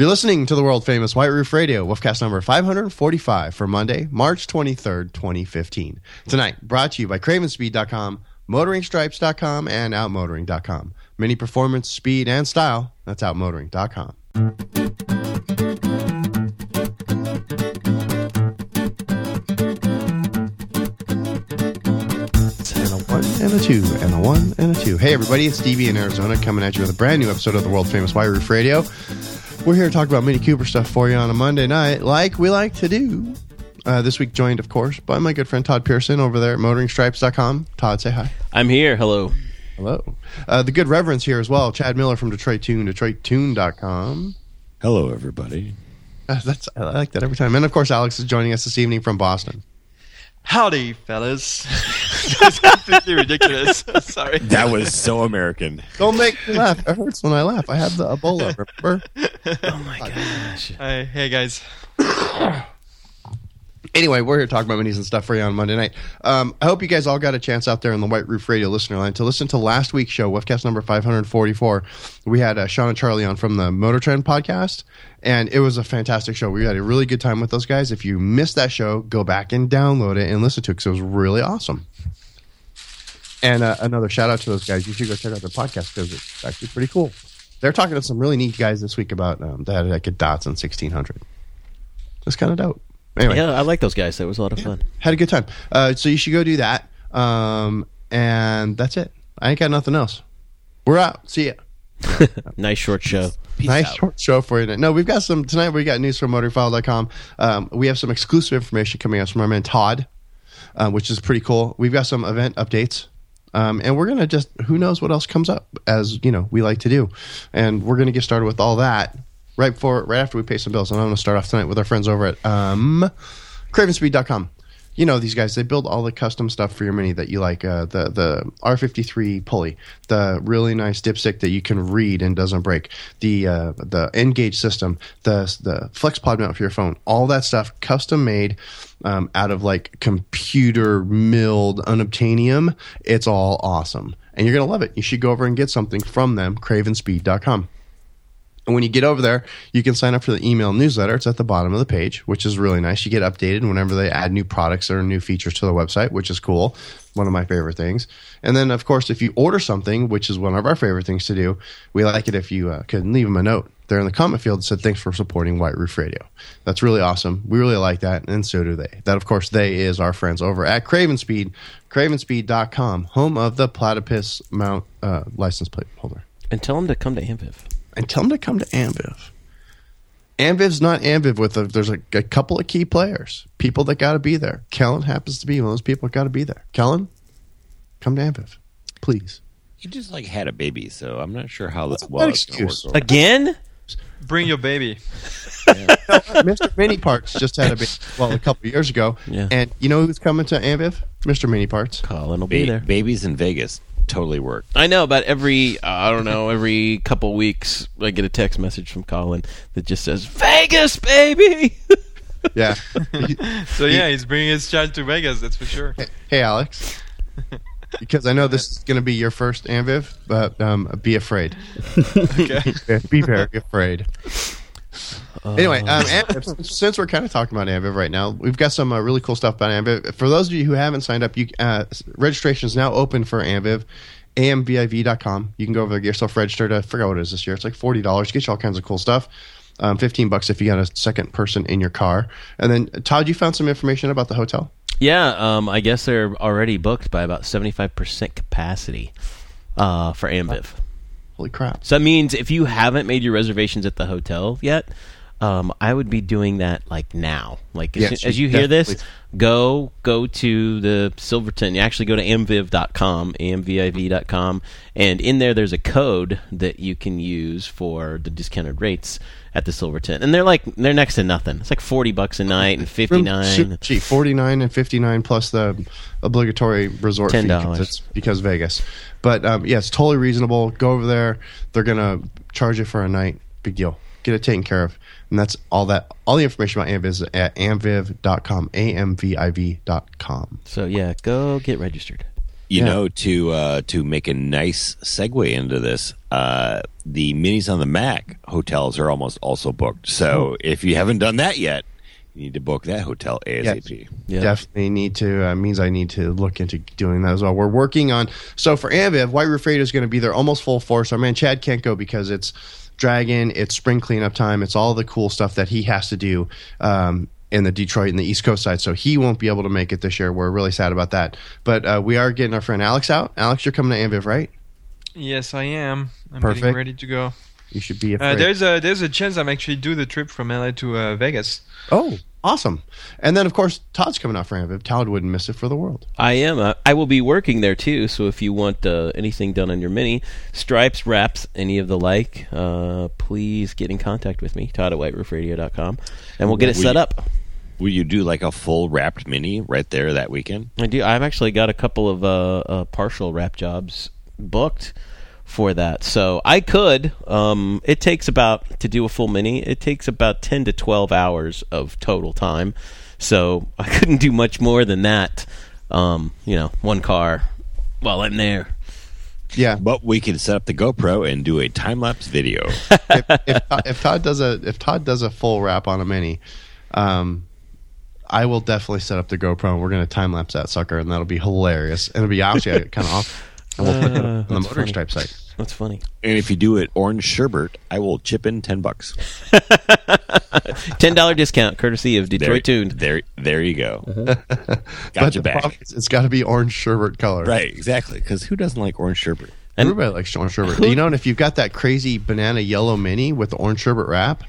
You're listening to the world famous White Roof Radio, Woofcast number 545 for Monday, March 23rd, 2015. Tonight, brought to you by CravenSpeed.com, MotoringStripes.com, and OutMotoring.com. Mini performance, speed, and style. That's OutMotoring.com. And a two and a one and a two. Hey everybody, it's Stevie in Arizona coming at you with a brand new episode of the world famous White Roof Radio. We're here to talk about Mini Cooper stuff for you on a Monday night, like we like to do. Uh, this week joined, of course, by my good friend Todd Pearson over there at motoringstripes.com. Todd, say hi. I'm here. Hello. Hello. Uh, the good reverence here as well, Chad Miller from Detroit Tune, DetroitTune.com. Hello, everybody. Uh, that's I like that every time. And of course, Alex is joining us this evening from Boston. Howdy, fellas. That's completely ridiculous. Sorry. That was so American. Don't make me laugh. It hurts when I laugh. I have the Ebola, remember? Oh my gosh. Hi, hey, guys. Anyway, we're here talking about minis and stuff for you on Monday night. Um, I hope you guys all got a chance out there in the White Roof Radio listener line to listen to last week's show, Woofcast number 544. We had uh, Sean and Charlie on from the Motor Trend podcast, and it was a fantastic show. We had a really good time with those guys. If you missed that show, go back and download it and listen to it because it was really awesome. And uh, another shout out to those guys. You should go check out their podcast because it's actually pretty cool. They're talking to some really neat guys this week about um, that like a Datsun 1600. It's kind of dope. Anyway, Yeah, I like those guys. That was a lot of fun. had a good time. Uh, so you should go do that. Um, and that's it. I ain't got nothing else. We're out. See ya. Nice short show. nice short show for you. tonight. No, we've got some tonight. We got news from MotorFile.com. Um, we have some exclusive information coming out from our man Todd, uh, which is pretty cool. We've got some event updates. Um, and we're gonna just who knows what else comes up as you know we like to do, and we're gonna get started with all that right before right after we pay some bills. And I'm gonna start off tonight with our friends over at um, CravenSpeed.com. You know these guys; they build all the custom stuff for your Mini that you like. Uh, the the R53 pulley, the really nice dipstick that you can read and doesn't break, the uh, the Engage system, the the flex pod mount for your phone, all that stuff custom made um, out of like computer milled unobtainium. It's all awesome, and you're gonna love it. You should go over and get something from them. CravenSpeed.com. And when you get over there, you can sign up for the email newsletter. It's at the bottom of the page, which is really nice. You get updated whenever they add new products or new features to the website, which is cool. One of my favorite things. And then, of course, if you order something, which is one of our favorite things to do, we like it if you uh, can leave them a note there in the comment field said, Thanks for supporting White Roof Radio. That's really awesome. We really like that, and so do they. That, of course, they is our friends over at Craven Speed, cravenspeed.com, home of the platypus mount uh, license plate holder And tell them to come to Amviv. And tell them to come to Amviv. Amviv's not Amviv with a, there's a, a couple of key players, people that got to be there. Kellen happens to be one of those people that got to be there. Kellen, come to Amviv, please. He just like had a baby, so I'm not sure how that What well it's gonna excuse? Again? Bring your baby. Mr. Mini Parts just had a baby well, a couple of years ago, Yeah. and you know who's coming to Amviv? Mr. Mini Parts. Colin will be Ba- there. babies in Vegas totally work. I know, but every, uh, I don't know, every couple weeks, I get a text message from Colin that just says, Vegas, baby! Yeah. So yeah, he's bringing his child to Vegas. That's for sure. hey, Alex. Because I know this is going to be your first Amviv, but um, be afraid. Okay. be very afraid. Anyway, um, Amviv, since- since we're kind of talking about Amviv right now, we've got some uh, really cool stuff about Amviv. For those of you who haven't signed up, you uh, registration is now open for Amviv. amviv.com. You can go over there, get yourself registered. I forgot what it is this year. It's like forty dollars. Get you all kinds of cool stuff. Um, Fifteen bucks if you got a second person in your car. And then Todd, you found some information about the hotel. yeah, um, I guess they're already booked by about 75% capacity uh, for Amviv. Holy crap! So that means if you haven't made your reservations at the hotel yet, um, I would be doing that like now. Like as, Yes, soon- as you you hear this, definitely- go go to the Silverton. You actually go to amviv.com, amviv.com, and in there there's a code that you can use for the discounted rates at the Silverton, and they're like they're next to nothing. It's like forty bucks a night and fifty Room- nine. super forty nine and fifty nine plus the obligatory resort fee $10. because it's because Vegas. But um, yeah, it's totally reasonable. Go over there. They're gonna charge you for a night. Big deal. Get it taken care of. And that's all that. All the information about Amviv is at amviv.com. A M V I V.com. So yeah, go get registered. You Yeah. know, to uh, to make a nice segue into this, uh, the minis on the Mack hotels are almost also booked. So if you haven't done that yet, you need to book that hotel ASAP. Yeah. Definitely need to uh, means I need to look into doing that as well. We're working on so for Amviv, White Roof Radio is going to be there almost full force. Our man Chad can't go because it's Dragon, it's spring cleanup time, it's all the cool stuff that he has to do um, in the Detroit and the East Coast side. So he won't be able to make it this year. We're really sad about that. But uh, we are getting our friend Alex out. Alex, you're coming to Amviv, right? Yes, I am. I'm Perfect. getting ready to go. You should be Uh, there's a there's a chance I'm actually do the trip from LA to uh, Vegas. oh, awesome! And then of course Todd's coming out for Amviv. Todd wouldn't miss it for the world. I am. Uh, I will be working there too. So if you want uh, anything done on your mini, stripes, wraps, any of the like, uh, please get in contact with me, Todd at whiteroofradio.com, and we'll get it We- set up. Will you do like a full wrapped mini right there that weekend? I do. I've actually got a couple of uh, uh, partial wrap jobs booked for that, so I could. Um, it takes about to do a full mini. It takes about ten to twelve hours of total time, so I couldn't do much more than that. Um, you know, one car while I'm there. Yeah, But we can set up the GoPro and do a time lapse video. if, if, if Todd does a if Todd does a full wrap on a mini, um, I will definitely set up the GoPro and we're going to time lapse that sucker and that'll be hilarious and it'll be actually kind of off. And we'll put it on the that's Motor funny. Stripe site. That's funny. and if you do it orange sherbet, I will chip in ten bucks. Ten dollar discount, courtesy of Detroit there, Tuned. There, there you go. Mm-hmm. But Got you back. problem is it's got to be orange sherbet color. Right, exactly. Because who doesn't like orange sherbet? And- Everybody likes orange sherbet. you know, and if you've got that crazy banana yellow mini with the orange sherbet wrap,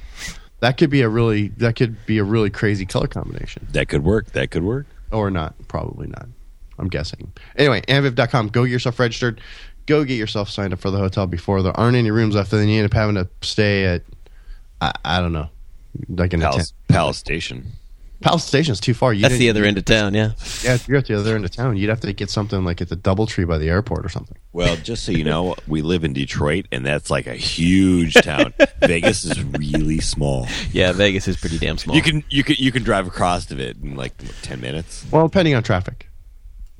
that could be a really that could be a really crazy color combination. That could work. That could work. or not. Probably not. I'm guessing. Anyway, Amviv.com. Go get yourself registered. Go get yourself signed up for the hotel before there aren't any rooms left, and then you end up having to stay at, I, I don't know, like in a tent. Palace, Station. Palace Station. Palace Station's too far. You That's didn't- the other end of town. Yeah. Yeah, if you're at the other end of town, you'd have to get something like at the DoubleTree by the airport or something. Well, just so you know, we live in Detroit, and that's like a huge town. Vegas is really small. Yeah, Vegas is pretty damn small. You can you can you can drive across of it in like ten minutes, Well, depending on traffic.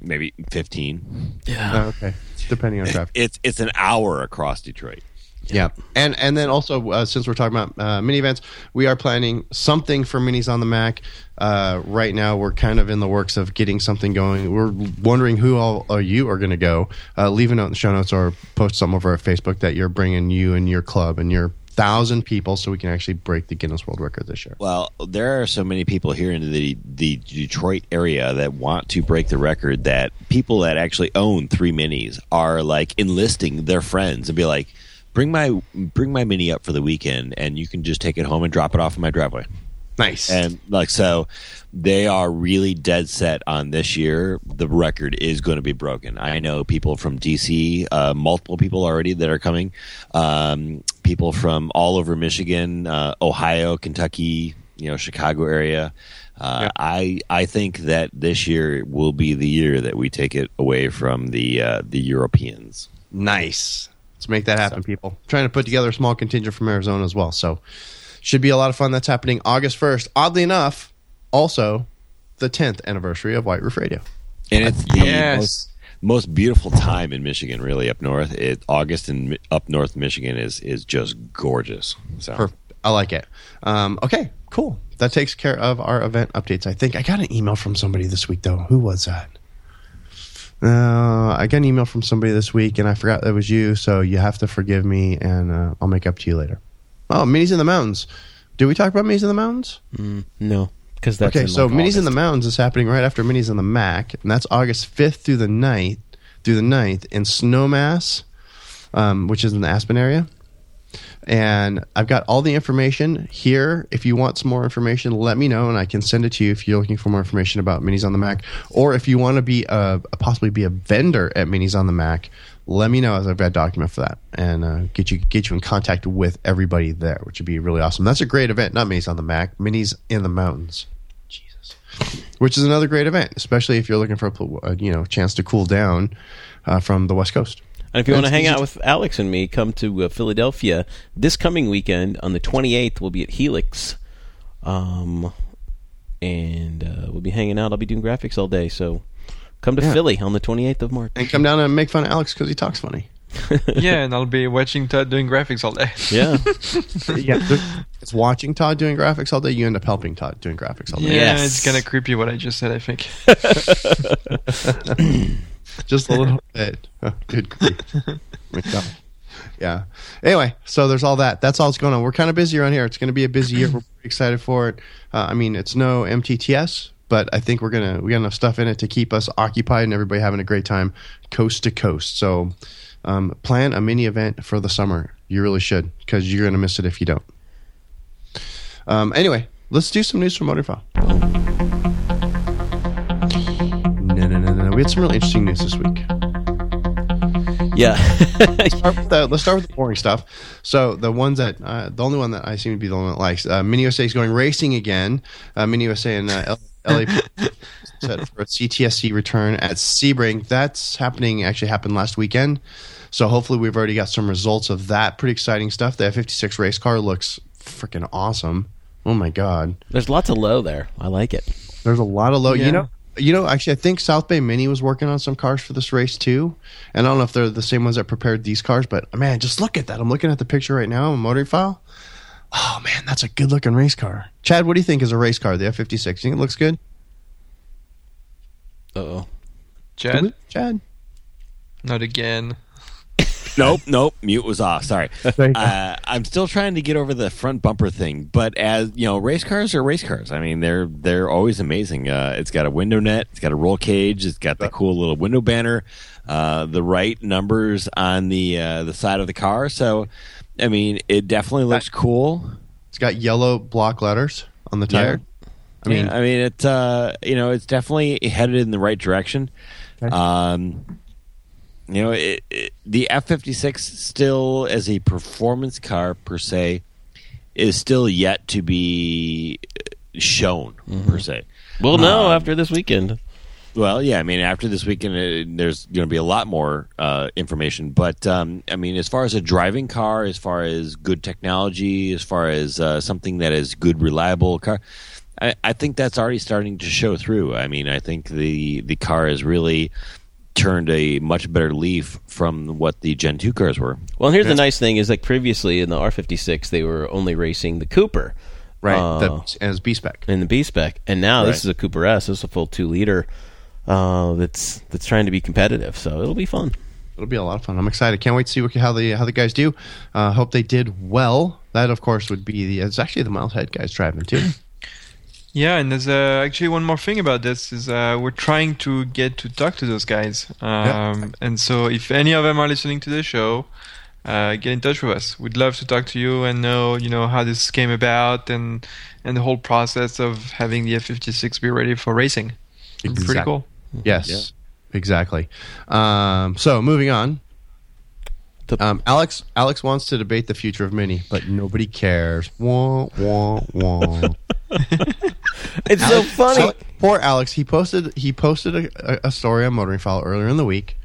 Maybe fifteen. yeah. Oh, okay, depending on traffic. It's it's an hour across Detroit. Yeah, and and then also uh, since we're talking about uh, mini events, we are planning something for minis on the Mack. Uh, right now, we're kind of in the works of getting something going. We're wondering who all uh, you are going to go. Uh, leave a note in the show notes or post some over at Facebook that you're bringing you and your club and your thousand people, so we can actually break the Guinness World Record this year. Well, there are so many people here in the the Detroit area that want to break the record that people that actually own three minis are like enlisting their friends and be like, "Bring my bring my mini up for the weekend, and you can just take it home and drop it off in my driveway." Nice. And like so, they are really dead set on this year. The record is going to be broken. I know people from DC, uh, multiple people already that are coming. Um, people from all over Michigan, uh, Ohio, Kentucky, you know, Chicago area. Uh, Yeah. I I think that this year will be the year that we take it away from the uh, the Europeans. Nice. Let's make that happen, people. trying to put together a small contingent from Arizona as well. So should be a lot of fun. That's happening August 1st. Oddly enough, also the 10th anniversary of White Roof Radio. And it's the Yes. most, most beautiful time in Michigan, really up north. It, August in up north Michigan is is just gorgeous. So Perfect. I like it. Um, okay, cool. That takes care of our event updates. I think I got an email from somebody this week, though. Who was that? Uh, I got an email from somebody this week, and I forgot that was you. So you have to forgive me, and uh, I'll make up to you later. Oh, minis in the mountains. Did we talk about minis in the mountains? Mm, no, because that's okay, in, so like, Minis in the Mountains is happening right after Minis in the Mack, and that's August 5th through the 9th, through the 9th in Snowmass, um, which is in the Aspen area. And I've got all the information here. If you want some more information, let me know, and I can send it to you if you're looking for more information about Minis on the Mack, or if you want to be a, possibly be a vendor at Minis on the Mack. Let me know as I've got a document for that, and uh, get you get you in contact with everybody there, which would be really awesome. That's a great event, not Minis on the Mack, Minis in the Mountains. Which is another great event, especially if you're looking for a, you know chance to cool down uh, from the West Coast. And if you want to hang out with Alex and me, come to uh, Philadelphia this coming weekend on the 28th. We'll be at Helix, um, and uh, we'll be hanging out. I'll be doing graphics all day, so Come to Yeah. Philly on the 28th of March. And come down and make fun of Alex because he talks funny. yeah, and I'll be watching Todd doing graphics all day. Yeah. yeah, it's watching Todd doing graphics all day. You end up helping Todd doing graphics all day. Yeah, Yes. it's kind of creepy what I just said. I think. just a little bit. Oh, good grief. Yeah. Anyway, so there's all that. That's all that's going on. We're kind of busy around here. It's going to be a busy year. We're pretty excited for it. Uh, I mean, it's no MTTS, but I think we're gonna we got enough stuff in it to keep us occupied and everybody having a great time coast to coast. So, um, plan a mini event for the summer. You really should because you're gonna miss it if you don't. Um, anyway, let's do some news from Motorfile. No, no, no, no, no. We had some really interesting news this week. yeah. start with the, let's start with the boring stuff. So the ones that uh, the only one that I seem to be the one that likes uh, Mini USA is going racing again. Uh, Mini USA and uh, L- LA set for a CTSC return at Sebring. That's happening. Actually happened last weekend. So hopefully we've already got some results of that. Pretty exciting stuff. The F56 race car looks freaking awesome. Oh my god. There's lots of low there. I like it. There's a lot of low. Yeah. You know, you know. Actually, I think South Bay Mini was working on some cars for this race too. And I don't know if they're the same ones that prepared these cars, but man, just look at that. I'm looking at the picture right now on Motor File. Oh man, that's a good looking race car. Chad, what do you think is a race car? The F56. You think it looks good? Uh oh. Chad, Chad. not again. Nope, nope. Mute was off. Sorry. There you go. Uh, I'm still trying to get over the front bumper thing, but as you know, race cars are race cars. I mean, they're they're always amazing. Uh, it's got a window net, it's got a roll cage, it's got the cool little window banner, uh, the right numbers on the uh, the side of the car. So, I mean, it definitely looks cool. It's got yellow block letters on the tire. I mean, I mean, it uh, you know, it's definitely headed in the right direction. Okay. Um, you know, it, it, the F fifty six still as a performance car per se is still yet to be shown per se. Well, no, Um, after this weekend. Well, yeah, I mean, after this weekend, uh, there's going to be a lot more uh, information. But um, I mean, as far as a driving car, as far as good technology, as far as uh, something that is good, reliable car, I, I think that's already starting to show through. I mean, I think the the car has really turned a much better leaf from what the Gen two cars were. Well, here's the nice thing: is like previously in the R56, they were only racing the Cooper, right. uh, the, as B spec. in the B spec, and now Right. this is a Cooper S. This is a full two liter uh, that's that's trying to be competitive. So it'll be fun. It'll be a lot of fun. I'm excited. Can't wait to see what, how the how the guys do. Uh, hope they did well. That of course would be the. It's actually the Miles Head guys driving too. Yeah, and there's uh, actually one more thing about this is uh, we're trying to get to talk to those guys. Um, And so if any of them are listening to the show, uh, get in touch with us. We'd love to talk to you and know, you know, how this came about and and the whole process of having the F56 be ready for racing. It'd be Pretty cool. Yes, exactly. Um, so moving on. Um, Alex Alex wants to debate the future of Mini, but nobody cares. Wah wah wah. It's so funny. Poor Alex. He posted he posted a, a story on Motoring File earlier in the week,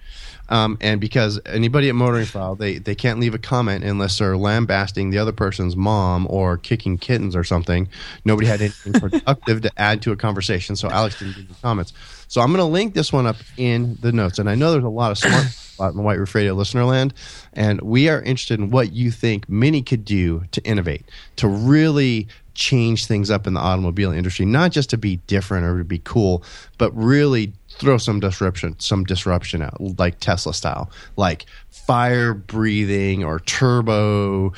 um, and because anybody at Motoring File they they can't leave a comment unless they're lambasting the other person's mom or kicking kittens or something. Nobody had anything productive to add to a conversation, so Alex didn't give the comments. So I'm going to link this one up in the notes, and I know there's a lot of smart people out in the White Roof Radio listener land, and we are interested in what you think Mini could do to innovate, to really change things up in the automobile industry, not just to be different or to be cool, but really throw some disruption, some disruption out, like Tesla style, like fire breathing or turbo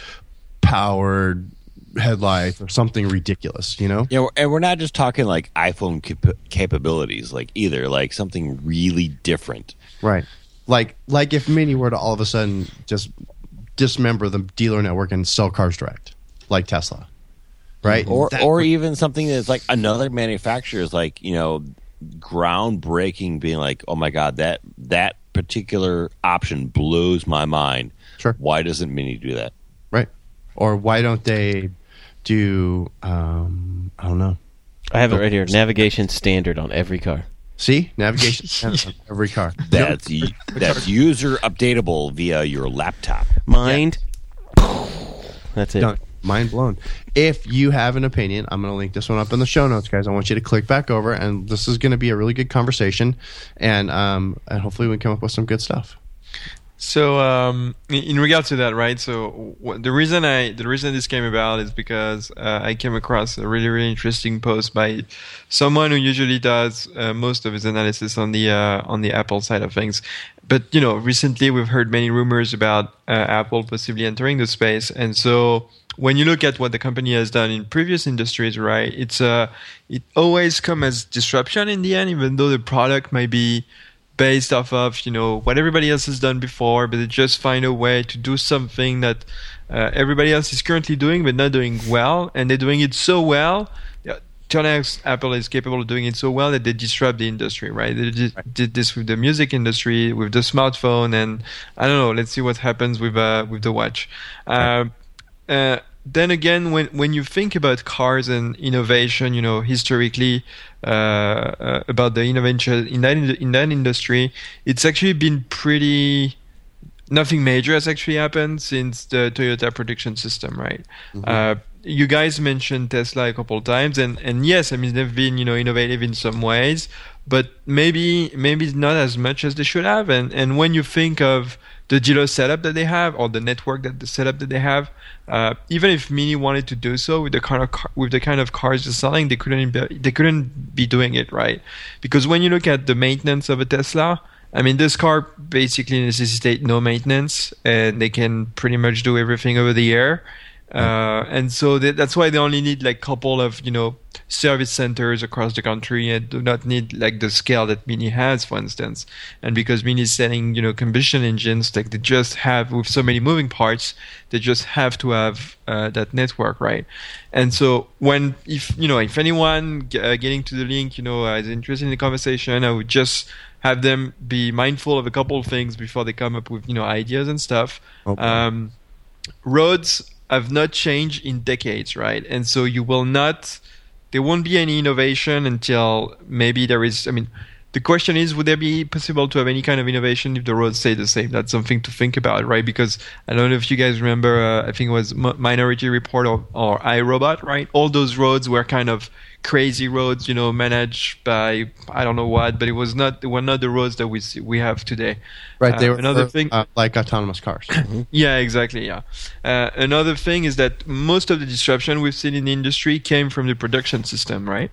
powered headlights or something ridiculous, you know? Yeah, and we're not just talking like iPhone cap- capabilities, like either like something really different. Right. Like like if Mini were to all of a sudden just dismember the dealer network and sell cars direct, like Tesla. Right? or That or would- even something that's like another manufacturer is like you know groundbreaking being like oh my god that that particular option blows my mind Sure. why doesn't mini do that right. Or why don't they do um I don't know. I have it right here. Navigation standard on every car. See? Navigation standard on every car. that's y- that's user updatable via your laptop Mind. That's it. Done. Mind blown. If you have an opinion, I'm going to link this one up in the show notes, guys. I want you to click back over, and this is going to be a really good conversation, and um, and hopefully we can come up with some good stuff. So, um, in, regard to that, right? So, the reason I the reason this came about is because uh, I came across a really really interesting post by someone who usually does uh, most of his analysis on the uh, on the Apple side of things. But you know, recently we've heard many rumors about uh, Apple possibly entering the space, and so when you look at what the company has done in previous industries, right? It's uh, it always come as disruption in the end, even though the product might be based off of you know what everybody else has done before, but they just find a way to do something that uh, everybody else is currently doing but not doing well, and they're doing it so well. Turns Apple is capable of doing it so well that they disrupt the industry, right? They did, did, this with the music industry, with the smartphone, and I don't know. Let's see what happens with uh, with the watch. Uh, uh, then again, when when you think about cars and innovation, you know, historically uh, uh, about the innovation in that in that industry, it's actually been pretty. Nothing major has actually happened since the Toyota production system, right? Mm-hmm. Uh, you guys mentioned Tesla a couple times, and and yes, I mean they've been you know innovative in some ways, but maybe maybe not as much as they should have. And and when you think of the dealer setup that they have or the network that the setup that they have, uh, even if Mini wanted to do so with the kind of car, with the kind of cars they're selling, they couldn't be, they couldn't be doing it right because when you look at the maintenance of a Tesla. I mean, this car basically necessitates no maintenance, and they can pretty much do everything over the air. Uh, and so they, that's why they only need like a couple of you know service centers across the country and do not need like the scale that Mini has, for instance. And because Mini is selling you know combustion engines, like they just have with so many moving parts, they just have to have uh, that network, right? And so when if you know if anyone uh, getting to the link, you know, uh, is interested in the conversation, I would just have them be mindful of a couple of things before they come up with you know ideas and stuff. Okay. Um, roads have not changed in decades, right? And so you will not, there won't be any innovation until maybe there is, I mean, the question is, would there be possible to have any kind of innovation if the roads stay the same? That's something to think about, right? Because I don't know if you guys remember, uh, I think it was Minority Report or, or iRobot, right? All those roads were kind of crazy roads, you know, managed by I don't know what, but it was not they were not the roads that we see, we have today. Right. They uh, were another thing uh, like autonomous cars. Mm-hmm. yeah, exactly. Yeah. Uh, another thing is that most of the disruption we've seen in the industry came from the production system, right?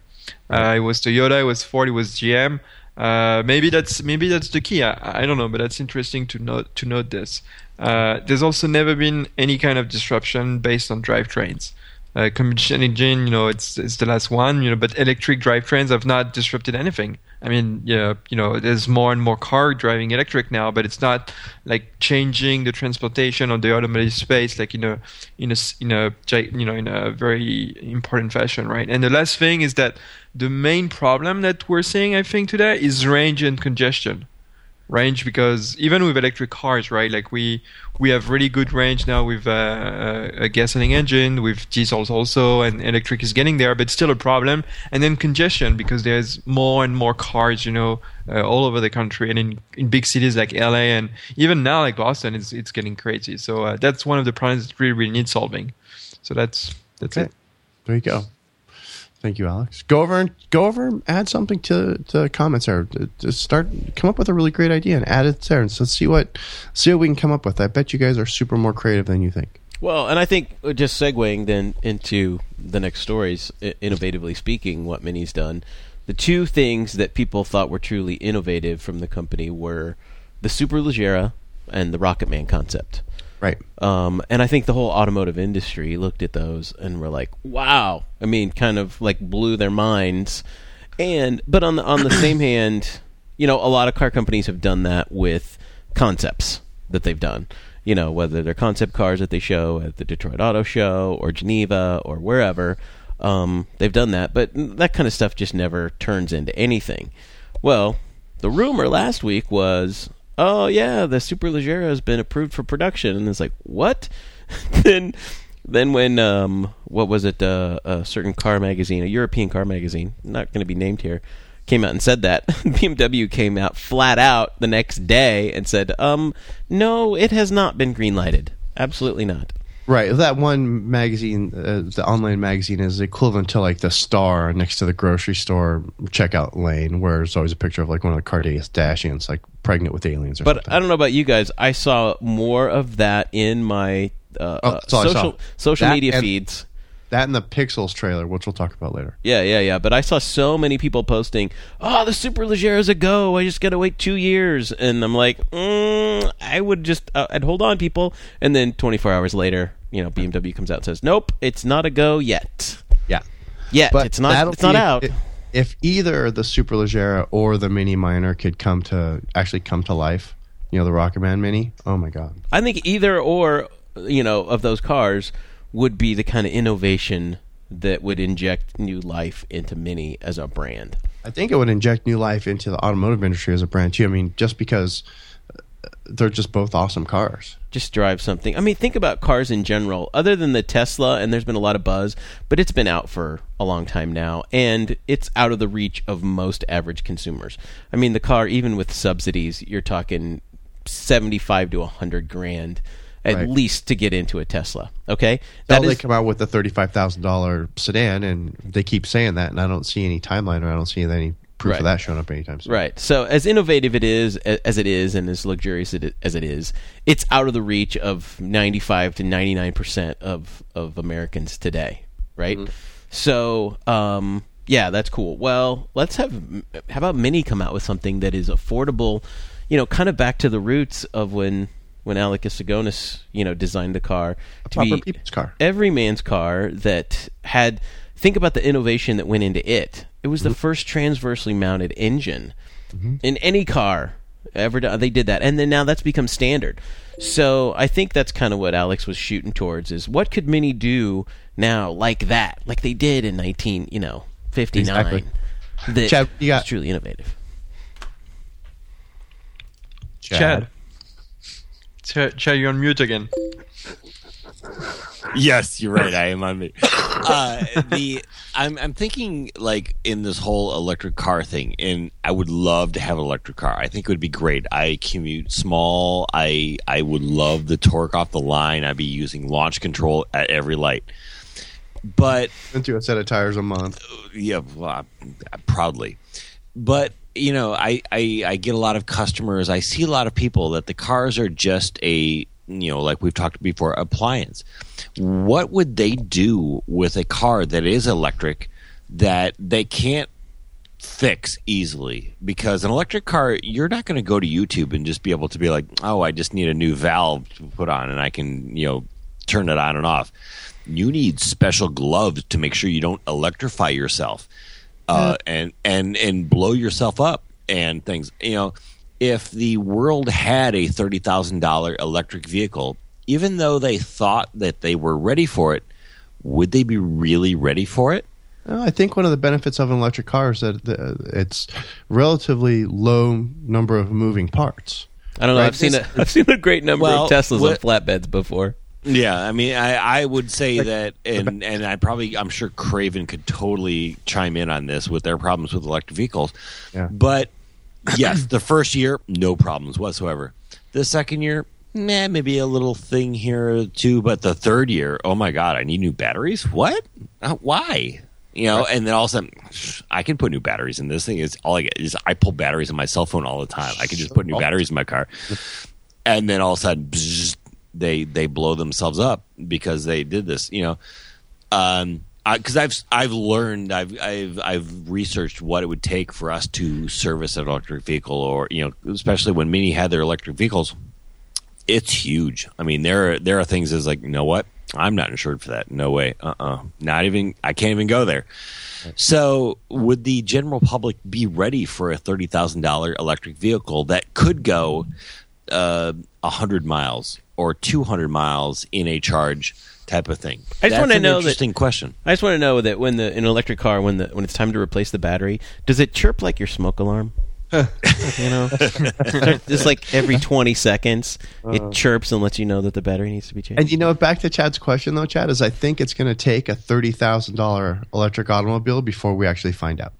right. Uh, it was Toyota, it was Ford, it was GM. Uh, maybe that's maybe that's the key. I, I, don't know, but that's interesting to note to note this. Uh, there's also never been any kind of disruption based on drivetrains uh, combustion engine, you know, it's it's the last one, you know, but electric drivetrains have not disrupted anything. I mean, yeah, you know, there's more and more car driving electric now, but it's not like changing the transportation or the automotive space like in a in a in a you know in a very important fashion, right? And the last thing is that the main problem that we're seeing, I think, today is range and congestion range because even with electric cars, right? Like we we have really good range now with uh, a gasoline engine, with diesels also, and electric is getting there, but still a problem. And then congestion because there's more and more cars, you know, uh, all over the country, and in in big cities like LA and even now like Boston, it's it's getting crazy. So uh, that's one of the problems that really really need solving. So that's that's okay. it. There you go. Thank you, Alex. Go over and go over and add something to to comments there. Just start come up with a really great idea and add it there, and so let's see what see what we can come up with. I bet you guys are super more creative than you think. Well, and I think uh, just segueing then into the next stories, innovatively speaking, what Mini's done. The two things that people thought were truly innovative from the company were the Superleggera and the Rocket Man concept. Right. Um, and I think the whole automotive industry looked at those and were like, "Wow!" I mean, kind of like blew their minds. And but on the on the same hand, you know, a lot of car companies have done that with concepts that they've done. You know, whether they're concept cars that they show at the Detroit Auto Show or Geneva or wherever, um, they've done that. But that kind of stuff just never turns into anything. Well, the rumor last week was oh yeah, the Superleggera has been approved for production, and it's like what? then then when um, what was it? Uh, a certain car magazine, a European car magazine, not going to be named here, came out and said that BMW came out flat out the next day and said, um, no, it has not been greenlighted. Absolutely not. Right. That one magazine, uh, the online magazine, is equivalent to like the star next to the grocery store checkout lane, where there's always a picture of like one of the Kardashians, like pregnant with aliens or But something. I don't know about you guys. I saw more of that in my uh, Oh, uh, that's all I saw. social social That media and- feeds. that and the Pixels trailer, which we'll talk about later. Yeah, yeah, yeah. But I saw so many people posting, "Oh, the Super is a go. I just got to wait two years," and I'm like, mm, I would just, uh, I'd hold on, people. And then 24 hours later, you know, BMW comes out and says, "Nope, it's not a go yet. Yeah. Yet it's not. It's not be- out." If, if either the Superleggera or the Mini Minor could come to actually come to life, you know, the Rocketman Mini. Oh my God! I think either or, you know, of those cars would be the kind of innovation that would inject new life into Mini as a brand. I think it would inject new life into the automotive industry as a brand too. I mean, just because they're just both awesome cars. just drive something. I mean, think about cars in general. Other than the Tesla, and there's been a lot of buzz, but it's been out for a long time now, and it's out of the reach of most average consumers. I mean, the car, even with subsidies, you're talking seventy-five to hundred grand at Right. least to get into a Tesla. Okay, Now that they is come out with a thirty-five thousand dollar sedan, and they keep saying that, and I don't see any timeline or I don't see any proof Right. of that showing up anytime soon. Right. So as innovative it is as it is, and as luxurious it as it is, it's out of the reach of ninety-five to ninety-nine percent of of Americans today. Right. So, um, yeah, that's cool. Well, let's have how about Mini come out with something that is affordable. You know, kind of back to the roots of when when Alec Issigonis, you know, designed the car to proper be people's car. every man's car that had think about the innovation that went into it. It was the mm-hmm. first transversely mounted engine mm-hmm. in any car ever done. They did that. And then now that's become standard. So i think that's kind of what alex was shooting towards is what could mini do now like that? Like they did in 19 you know 59 Exactly. that Chad, you got- truly innovative. Chad. Chad, Chad, you're on mute again. Yes, you're right. I am on me. Uh, the I'm I'm thinking like in this whole electric car thing, and I would love to have an electric car. I think it would be great. I commute small. I I would love the torque off the line. I'd be using launch control at every light. But Into a set of tires a month. yeah, well, I- proudly. But you know, I, I I get a lot of customers. I see a lot of people that the cars are just a you know, like we've talked before, appliance. What would they do with a car that is electric that they can't fix easily? Because an electric car, you're not going to go to YouTube and just be able to be like, oh, I just need a new valve to put on, and I can you know turn it on and off. You need special gloves to make sure you don't electrify yourself uh, and and and blow yourself up and things. You know, if the world had a thirty thousand dollar electric vehicle, even though they thought that they were ready for it, would they be really ready for it? Uh, I think one of the benefits of an electric car is that the, it's relatively low number of moving parts. i don't know Right, i've seen a, i've seen a great number Well, of teslas what- on flatbeds before Yeah, I mean, I, I would say that, and and I probably, I'm sure Craven could totally chime in on this with their problems with electric vehicles. Yeah. But yes, the first year, no problems whatsoever. The second year, nah, maybe a little thing here or two. But the third year, oh my god, I need new batteries. What? Uh, why? You know, and then all of a sudden, I can put new batteries in this thing. Is all I get is I pull batteries in my cell phone all the time. I can just put new batteries in my car and then all of a sudden bzzz, they they blow themselves up because they did this you know um because I've I've learned I've I've I've researched what it would take for us to service an electric vehicle or you know especially when Mini had their electric vehicles it's huge. I mean there are, there are things that's like you know what? I'm not insured for that. No way. Uh uh not even I can't even go there. So, would the general public be ready for a thirty thousand dollar electric vehicle that could go uh, hundred miles or two hundred miles in a charge type of thing? I just That's wanna an know that- interesting question. I just want to know that when the in an electric car, when the when it's time to replace the battery, does it chirp like your smoke alarm? you know, just like every twenty seconds, it chirps and lets you know that the battery needs to be changed. And you know, back to Chad's question though, Chad, is I think it's going to take a thirty thousand dollar electric automobile before we actually find out.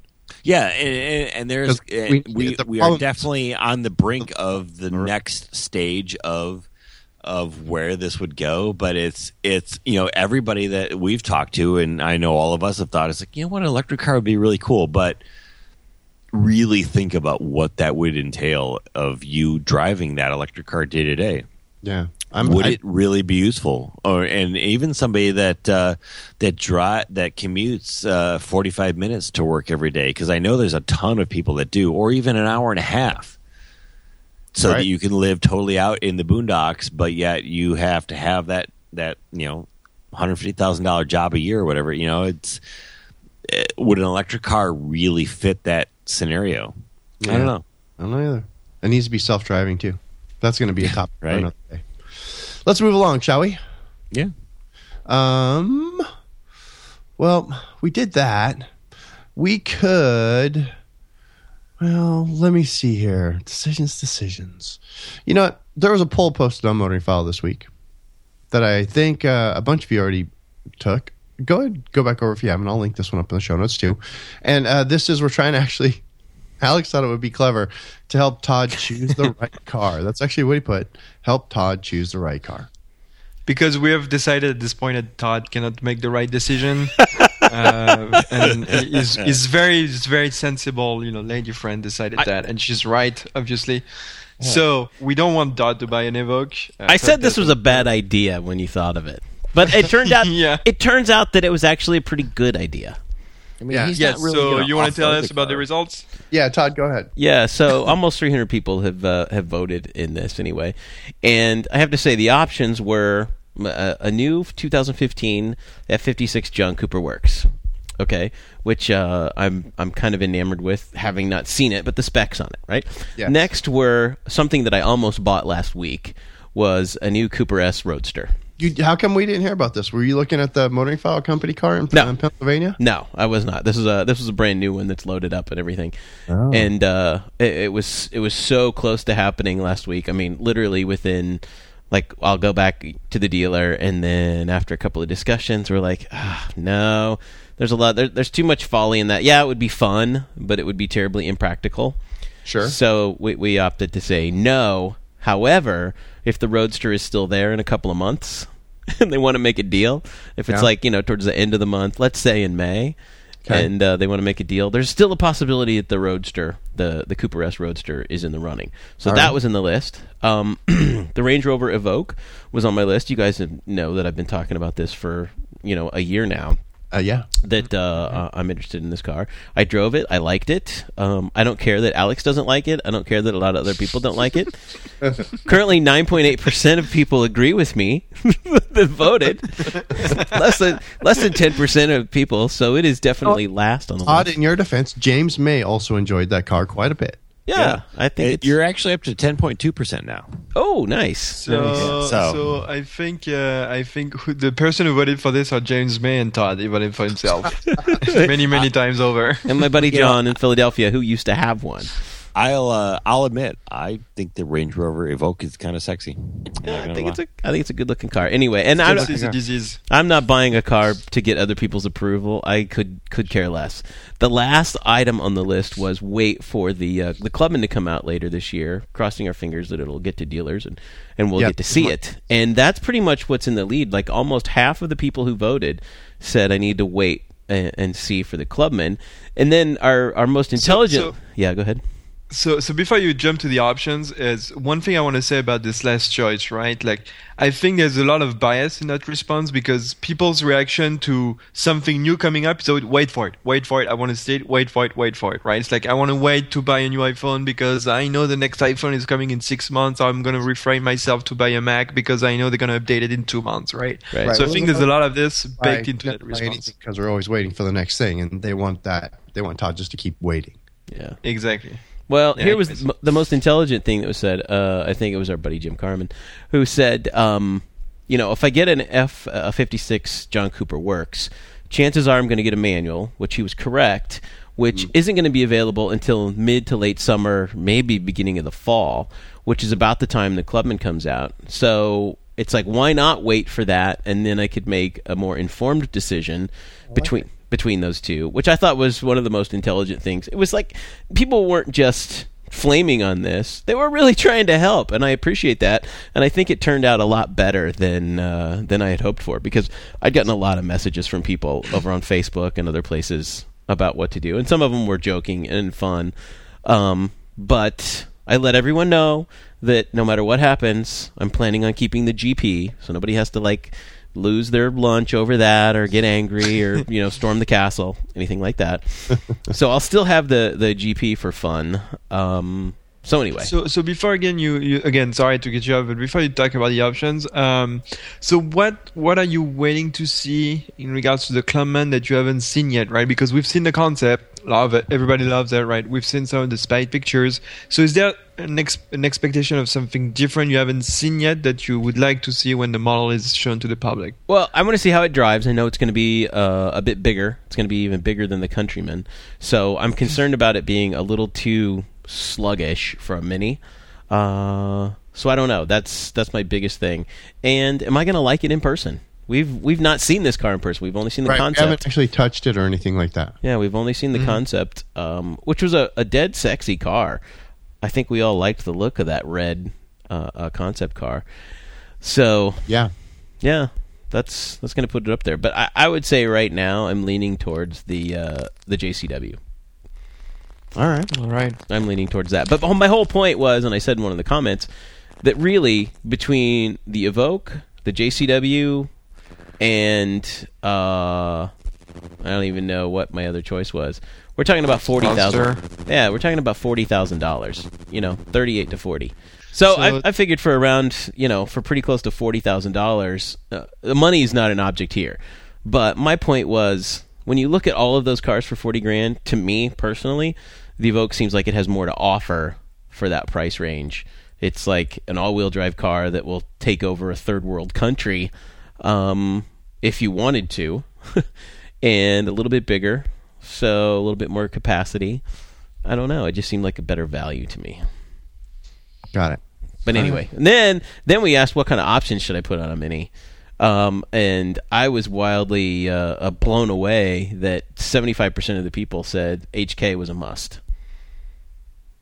Yeah, and, and, and there's 'Cause uh, we- we the we, are definitely on the brink of the next stage of of where this would go, but it's it's you know everybody that we've talked to, and I know all of us have thought it's like you know what an electric car would be really cool, but really think about what that would entail of you driving that electric car day to day. Yeah. I'm, would I- it really be useful? Or and even somebody that uh, that drive that commutes uh, forty five minutes to work every day because I know there's a ton of people that do, or even an hour and a half, so Right. that you can live totally out in the boondocks, but yet you have to have that that you know one hundred fifty thousand dollar job a year or whatever. You know, it's eh, would an electric car really fit that scenario? I don't know. I don't know either. It needs to be self driving too. That's going to be a top for Right. another day. Let's move along, shall we? Yeah. Um. Well, we did that. We could. Well, let me see here. Decisions, decisions. You know what? There was a poll posted on Motoring File this week that I think uh, a bunch of you already took. Go ahead, go back over if you haven't. I'll link this one up in the show notes too. And uh, this is we're trying to actually. Alex thought it would be clever to help Todd choose the right car. That's actually what he put. Help Todd choose the right car. because we have decided at this point that Todd cannot make the right decision, uh, and is is very is very sensible. You know, lady friend decided that, and she's right, obviously. So we don't want Todd to buy an Evoque. Uh, I said this was a bad idea when you thought of it, but it turned out Yeah. it turns out that it was actually a pretty good idea. I mean, Yeah. he's Yes. not really so you want to tell us about the results? Yeah, Todd, go ahead. Yeah, so almost 300 people have uh, have voted in this anyway, and I have to say the options were uh, a, a new 2015 F56 John Cooper Works, okay, which uh, I'm I'm kind of enamored with, having not seen it, but the specs on it, right? Yes. Next were something that I almost bought last week was a new Cooper S Roadster. You, how come we didn't hear about this? Were you looking at the motoring file company car in, No. in Pennsylvania? No, I was not. This is a this was a brand new one that's loaded up and everything, Oh. and uh, it, it was it was so close to happening last week. I mean, literally within like I'll go back to the dealer, and then after a couple of discussions, we're like, ah, no, there's a lot. There, there's too much folly in that. Yeah, it would be fun, but it would be terribly impractical. Sure. So we we opted to say no. However, if the Roadster is still there in a couple of months and they want to make a deal, if it's Yeah. like, you know, towards the end of the month, let's say in May, Okay. and uh, they want to make a deal, there's still a possibility that the Roadster, the, the Cooper S Roadster, is in the running. So All that right. was in the list. Um, the Range Rover Evoque was on my list. You guys know that I've been talking about this for, you know, a year now Uh, yeah. that uh, uh, I'm interested in this car. I drove it. I liked it. Um, I don't care that Alex doesn't like it. I don't care that a lot of other people don't like it. Currently, 9.8% of people agree with me that voted. less than less than 10% of people. So it is definitely last on the Todd, list. in your defense, James May also enjoyed that car quite a bit. Yeah, I think It- it's. you're actually up to ten point two percent now. oh, nice. So, So- so, I think uh, I think who, the person who voted for this are James May and Todd. He voted for himself many many times over. And my buddy John in Philadelphia, who used to have one. I'll uh, I'll admit I think the Range Rover Evoque is kind of sexy. I'm Yeah, I think lie. it's a I think it's a good looking car. Anyway, and I'm, is a disease. I'm not buying a car to get other people's approval. I could could care less. The last item on the list was wait for the uh, the Clubman to come out later this year. Crossing our fingers that it'll get to dealers and and we'll Yeah. get to see it. And that's pretty much what's in the lead. Like almost half of the people who voted said I need to wait and, and see for the Clubman. And then our our most intelligent. so- yeah, go ahead. So, so before you jump to the options, is one thing I want to say about this last choice, right? Like, I think there's a lot of bias in that response because people's reaction to something new coming up is always, wait for it, wait for it, I want to see it, wait for it, wait for it, right? It's like, I want to wait to buy a new iPhone because I know the next iPhone is coming in six months. I'm going to refrain myself to buy a Mac because I know they're going to update it in two months, right? Right. So I think there's a lot of this baked Right. into that response. because we're always waiting for the next thing, and they want that. They want Todd just to keep waiting. Yeah. Exactly. Well, Yeah, here was the, most intelligent thing that was said. Uh, I think it was our buddy Jim Carmen, who said, um, "You know, if I get an F a 56 John Cooper Works, chances are I'm going to get a manual," which he was correct. Which isn't going to be available until mid to late summer, maybe beginning of the fall, which is about the time the Clubman comes out. So it's like, why not wait for that, and then I could make a more informed decision between between those two, which I thought was one of the most intelligent things. It was like people weren't just flaming on this, they were really trying to help, and I appreciate that. And I think it turned out a lot better than uh, than I had hoped for because I'd gotten a lot of messages from people over on Facebook and other places about what to do, and some of them were joking and fun. Um, but I let everyone know that no matter what happens, I'm planning on keeping the GP, so nobody has to like lose their lunch over that or get angry or you know storm the castle anything like that so i'll still have the the gp for fun um so anyway So, so before again, you, you again, sorry to get you off, but before you talk about the options, um, so what what are you waiting to see in regards to the Clubman that you haven't seen yet, right? Because we've seen the concept, love it, everybody loves it, right? We've seen some of the spy pictures. So, is there an, ex- an expectation of something different you haven't seen yet that you would like to see when the model is shown to the public? Well, I want to see how it drives. I know it's going to be uh, a bit bigger. It's going to be even bigger than the Countryman. So I'm concerned about it being a little too sluggish for a Mini. Uh, so I don't know. That's that's my biggest thing. And am I going to like it in person? We've we've not seen this car in person. We've only seen the Right. We concept. haven't actually touched it or anything like that. Yeah, we've only seen the concept, um, which was a, a dead sexy car. I think we all liked the look of that red uh, uh, concept car. So Yeah. yeah, that's that's going to put it up there. But I, I would say right now I'm leaning towards the uh, the JCW. All right. All right. I'm leaning towards that. But my whole point was, and I said in one of the comments, that really between the Evoque, the JCW, and uh, I don't even know what my other choice was. We're talking about forty thousand. Yeah, we're talking about forty thousand dollars. You know, thirty-eight to forty. So, So- I, I figured for around, you know, for pretty close to forty thousand dollars, uh, the money is not an object here. But my point was, when you look at all of those cars for forty grand, to me personally, the Evoque seems like it has more to offer for that price range. It's like an all-wheel drive car that will take over a third world country, um, if you wanted to, and a little bit bigger, so a little bit more capacity. I don't know. It just seemed like a better value to me. Got it. But anyway, and then then we asked what kind of options should I put on a mini, um, and I was wildly uh, uh, blown away that seventy five percent of the people said HK was a must.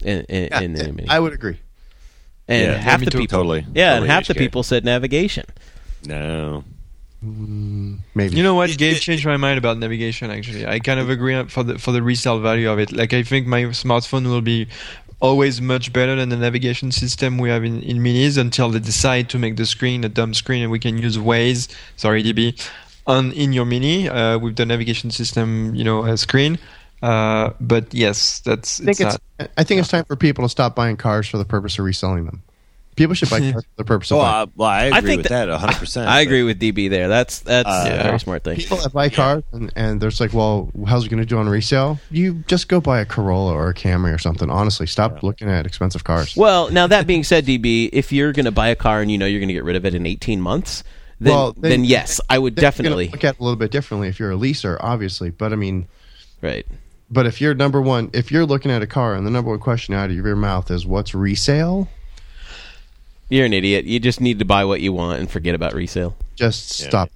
In, in, Yeah, in the mini, I would agree. and Yeah, half the people, Totally. yeah, and Totally half the people said navigation. No. Maybe. You know what? Gabe changed my mind about navigation. Actually, I kind of agree for the for the resale value of it. Like, I think my smartphone will be always much better than the navigation system we have in, in minis until they decide to make the screen a dumb screen and we can use Waze, sorry DB, on in your mini uh, with the navigation system, you know, uh, screen. Uh, but yes, that's I think it's it's. not. I think it's time for people to stop buying cars for the purpose of reselling them. People should buy cars for the purpose of Well, buying. I, well, I agree think with that 100. percent I agree with DB there. That's that's Uh, a very smart thing. People that buy cars and, and there's like, well, how's it going to do on resale? You just go buy a Corolla or a Camry or something. Honestly, stop looking at expensive cars. Well, now that being said, DB, if you're going to buy a car and you know you're going to get rid of it in 18 months, then Well, then, then- yes, I would Then you're gonna definitely. look at it a little bit differently if you're a leaser, obviously. But I mean, Right. but if you're number one, if you're looking at a car and the number one question out of your mouth is what's resale, You're an idiot. You just need to buy what you want and forget about resale. just Yeah. stop.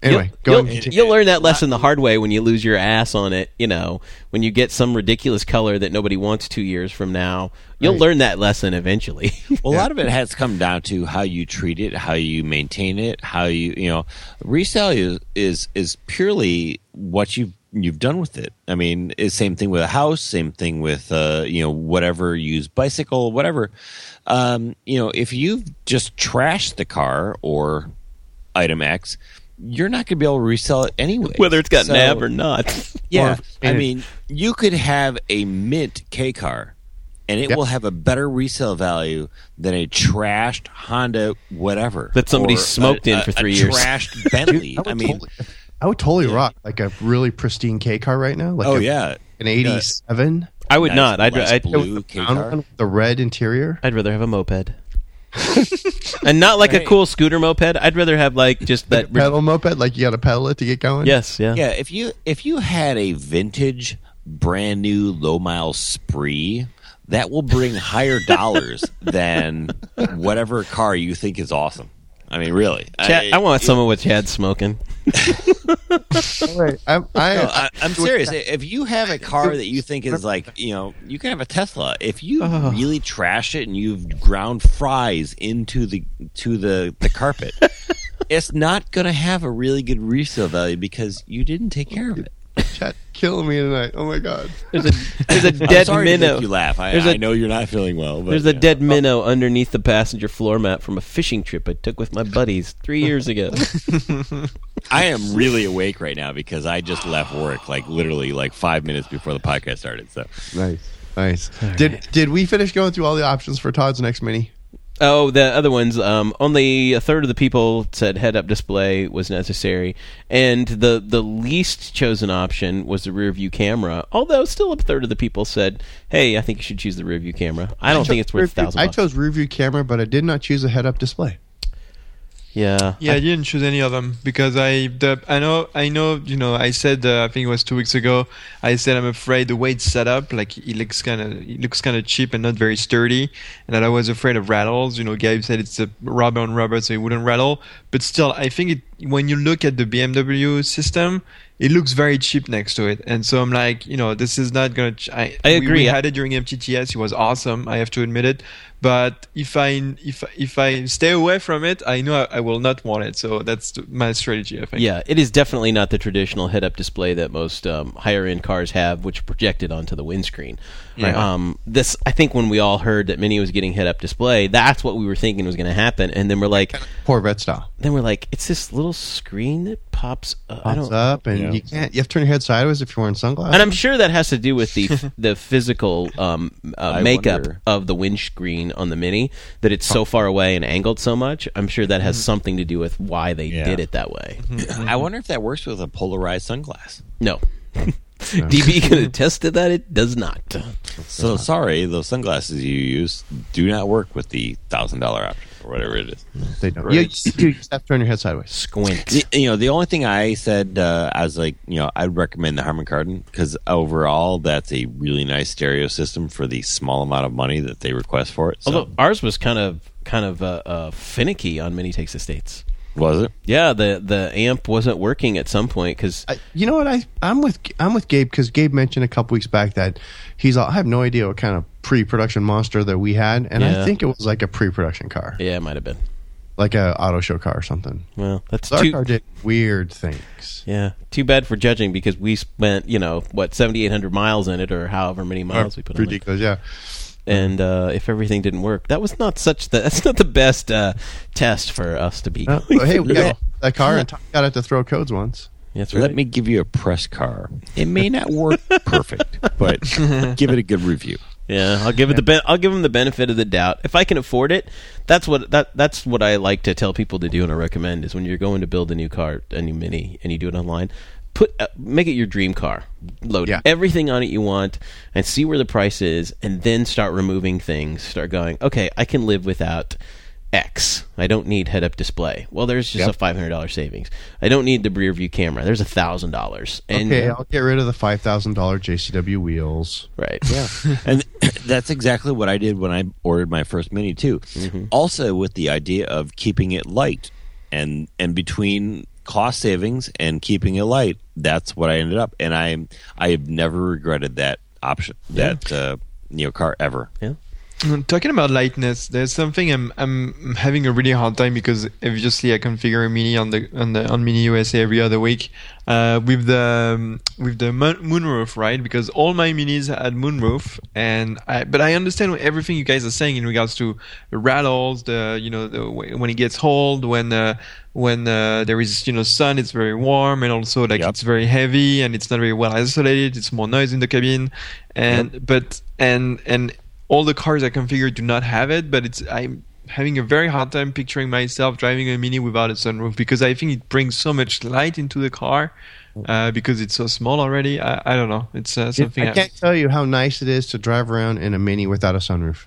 Anyway, you'll, go you'll, ahead. you'll learn that lesson the hard way when you lose your ass on it. You know, when you get some ridiculous color that nobody wants two years from now, you'll Right. learn that lesson eventually. Well, a lot of it has come down to how you treat it, how you maintain it, how you you know resale is is is purely what you've you've done with it. I mean, it's same thing with a house, same thing with uh, you know whatever used bicycle, whatever. Um, you know, if you've just trashed the car or item X, you're not going to be able to resell it anyway. Whether it's got So- nav or not. yeah, Or- I mean, you could have a mint K car, and it Yep. will have a better resale value than a trashed Honda, whatever That somebody smoked a- in a- for a three years. Trashed Bentley. I I mean, totally, I would totally rock like a really pristine K car right now. Like oh a- yeah, an '87. I would Nice not. I'd, less I'd, blue K Brown one the red interior. I'd rather have a moped. and not like a cool scooter moped. I'd rather have like just Like that. a pedal moped, like you got to pedal it to get going. yes, yeah. Yeah, if you if you had a vintage, brand new, low mile spree, that will bring higher dollars than whatever car you think is awesome. I mean, really. Chad, I, want someone with Chad smoking. Wait, I, I, No, I, I'm serious. If you have a car that you think is like, you know, you can have a Tesla. If you Oh. really trash it and you've ground fries into the to the the carpet, it's not going to have a really good resale value because you didn't take care of it. Chat killing me tonight. Oh my god. There's a there's a I'm dead sorry to minnow. make you laugh. I, There's a- I know you're not feeling well. But, There's a yeah. dead minnow underneath the passenger floor mat from a fishing trip I took with my buddies three years ago. I am really awake right now because I just left work like literally like five minutes before the podcast started. So Nice. Nice. Did did we finish going through all the options for Todd's next mini? Oh, the other ones. Um, only a third of the people said head-up display was necessary, and the the least chosen option was the rear view camera. Although still a third of the people said, "Hey, I think you should choose the rear view camera." I don't think it's worth a thousand. I bucks. chose rear view camera, but I did not choose a head up display. Yeah, Yeah, I didn't choose any of them because I the I know I know you know I said uh, I think it was two weeks ago I said I'm afraid the way it's set up like it looks kind of it looks kind of cheap and not very sturdy and that I was afraid of rattles. You know, Gabe said it's a rubber on rubber so it wouldn't rattle, but still I think it when you look at the BMW system. It looks very cheap next to it, and so I'm like, you know, this is not gonna. Ch- I, I agree. We, had it during MTTS. It was awesome. I have to admit it. But if I if if I stay away from it, I know I, I will not want it. So that's my strategy. I think. yeah. It is definitely not the traditional head-up display that most um, higher-end cars have, which projected onto the windscreen. Yeah. Um, this, I think, when we all heard that Mini was getting head-up display, that's what we were thinking was going to happen, and then we're like, Corvette style. then we're like, it's this little screen that pops. Uh, I Pops don't. up, and Yeah. you can't. You have to turn your head sideways if you're wearing sunglasses. And I'm sure that has to do with the the physical um, uh, makeup wonder. of the windscreen on the Mini that it's so far away and angled so much. I'm sure that has something to do with why they Yeah. did it that way. I wonder if that works with a polarized sunglass. No. DB can attest to that. It does not. So sorry, those sunglasses you use do not work with the thousand dollar option or whatever it is. they don't. Right. You, you just have to turn your head sideways. Squint. The- you know, the only thing I said uh, as like, you know, I'd recommend the Harman Kardon because overall, that's a really nice stereo system for the small amount of money that they request for it. So, Although ours was kind of kind of uh, uh, finicky on Mini Takes the States. Was it? Yeah, the the amp wasn't working at some point because I, you know what? I I'm with I'm with Gabe because Gabe mentioned a couple weeks back that he's. all- I have no idea what kind of pre-production monster that we had, and Yeah. I think it was like a pre-production car, yeah, it might have been. like a auto show car or something. Well, that's Our too. car did weird things. Yeah, too bad for judging because we spent you know what seventy eight hundred miles in it or however many miles we put on it. Ridiculous, yeah. And uh, if everything didn't work, that was not such the that's not the best uh, test for us to be. Uh, going hey, we got that car and Tom got it to throw codes once. That's Let me give you a press car. It may not work perfect, but give it a good review. Yeah, I'll give it the ben- I'll give them the benefit of the doubt. If I can afford it, that's what that that's what I like to tell people to do and I recommend is when you're going to build a new car, a new Mini, and you do it online, put uh, make it your dream car. Load Yeah. everything on it you want and see where the price is, and then start removing things. Start going, okay, I can live without. X. I don't need head-up display. Well, there's just Yep. a five hundred dollars savings. I don't need the rear view camera. There's a thousand dollars. And Okay, I'll get rid of the five thousand dollar JCW wheels. right, Yeah, and that's exactly what I did when I ordered my first Mini too. Also, with the idea of keeping it light, and and between cost savings and keeping it light, that's what I ended up. And I I have never regretted that option, that uh, you know car ever. yeah. Mm, Talking about lightness, there's something I'm I'm having a really hard time because obviously I configure a mini on the on the on Mini USA every other week uh, with the um, with the moonroof, right? Because all my minis had moonroof, and I but I understand everything you guys are saying in regards to rattles, the you know the, when it gets cold, when uh, when uh, there is you know sun, it's very warm, and also like Yep. it's very heavy and it's not very well isolated. It's more noise in the cabin, and but and and all the cars I configured do not have it, but it's I'm having a very hard time picturing myself driving a Mini without a sunroof because I think it brings so much light into the car uh, because it's so small already. I, I don't know. It's uh, something. I can't tell you how nice it is to drive around in a Mini without a sunroof.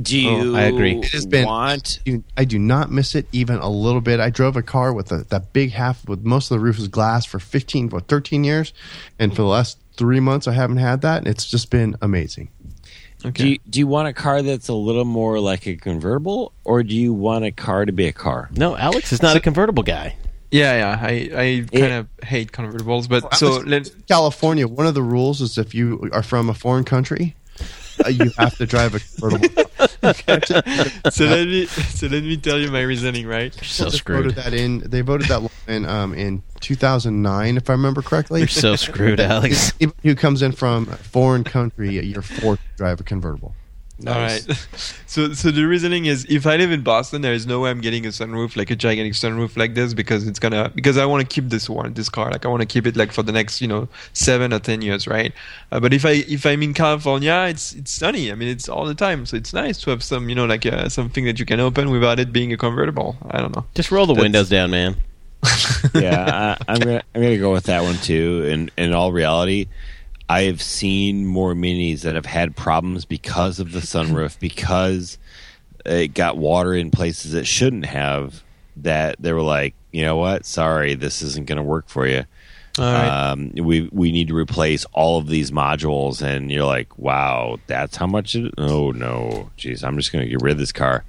Do you? I agree. It has been- want I do not miss it even a little bit. I drove a car with a, that big half with most of the roof is glass for 15 or 13 years, and for the last three months I haven't had that. And it's just been amazing. Okay. Do you, do you want a car that's a little more like a convertible, or do you want a car to be a car? No, Alex is not a convertible guy. yeah, yeah. I, I kind of hate convertibles, but so let, California, one of the rules is if you are from a foreign country, you have to drive a convertible. so let me so let me tell you my reasoning, right? You're so They voted that in. They voted that law in um, in 2009, if I remember correctly. You're so screwed, Alex. Anybody who comes in from a foreign country, you're forced to drive a convertible. All right. So, so the reasoning is, if I live in Boston, there is no way I'm getting a sunroof, like a gigantic sunroof like this, because it's gonna, because I want to keep this one, this car, like I want to keep it like for the next, you know, seven or ten years, right? Uh, but if I, if I'm in California, it's, it's sunny. I mean, it's all the time, so it's nice to have some, you know, like uh, something that you can open without it being a convertible. I don't know. Just roll the That's- windows down, man. yeah, I, I'm gonna I'm gonna go with that one too. And in all reality, I have seen more minis that have had problems because of the sunroof because it got water in places it shouldn't have. That they were like, you know what? Sorry, this isn't going to work for you. All right. Um, we we need to replace all of these modules, and you're like, wow, that's how much? It, oh no, jeez, I'm just going to get rid of this car.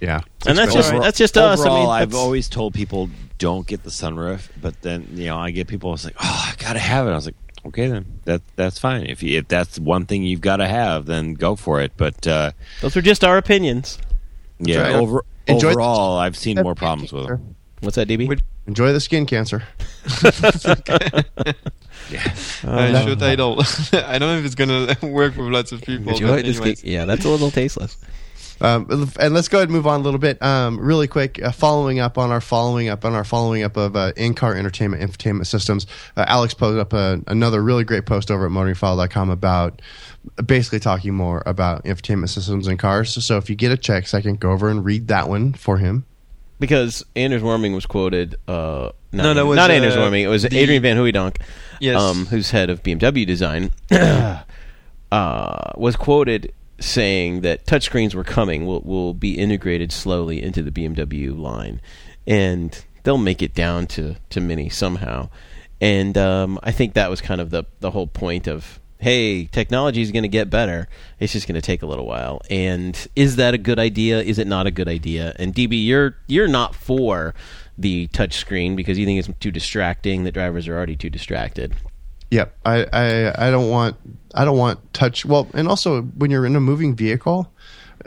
Yeah, And that's just Overall- that's just us. I mean, I've always told people don't get the sunroof, but then you know I get people. It's like, oh, I gotta have it. I was like, okay, then that that's fine. If you, if that's one thing you've got to have, then go for it. But uh, those are just our opinions. yeah, right. over, Enjoy- overall, I've seen more problems with them. What's that, DB? Would- Enjoy the skin cancer. yeah. Uh, show title. I don't know if it's gonna work with lots of people. Enjoy but this Yeah, that's a little tasteless. Um, and let's go ahead and move on a little bit. Um, really quick, uh, following up on our following up on our following up of uh, in-car entertainment infotainment systems. Uh, Alex posted up a, another really great post over at motoringfile.com about basically talking more about infotainment systems in cars. So if you get a check second, go over and read that one for him. Because Anders Warming was quoted. Uh, not, No, that was, not Anders uh, Warming. It was the- Adrian Van Hooydonk, Yes. um, who's head of BMW design, uh, was quoted saying that touchscreens were coming. Will will be integrated slowly into the BMW line, and they'll make it down to to Mini somehow. And um, I think that was kind of the the whole point of hey, technology is going to get better. It's just going to take a little while. And is that a good idea? Is it not a good idea? And DB, you're you're not for the touchscreen because you think it's too distracting. That drivers are already too distracted. Yep. I, I I don't want I don't want touch. Well, and also when you're in a moving vehicle,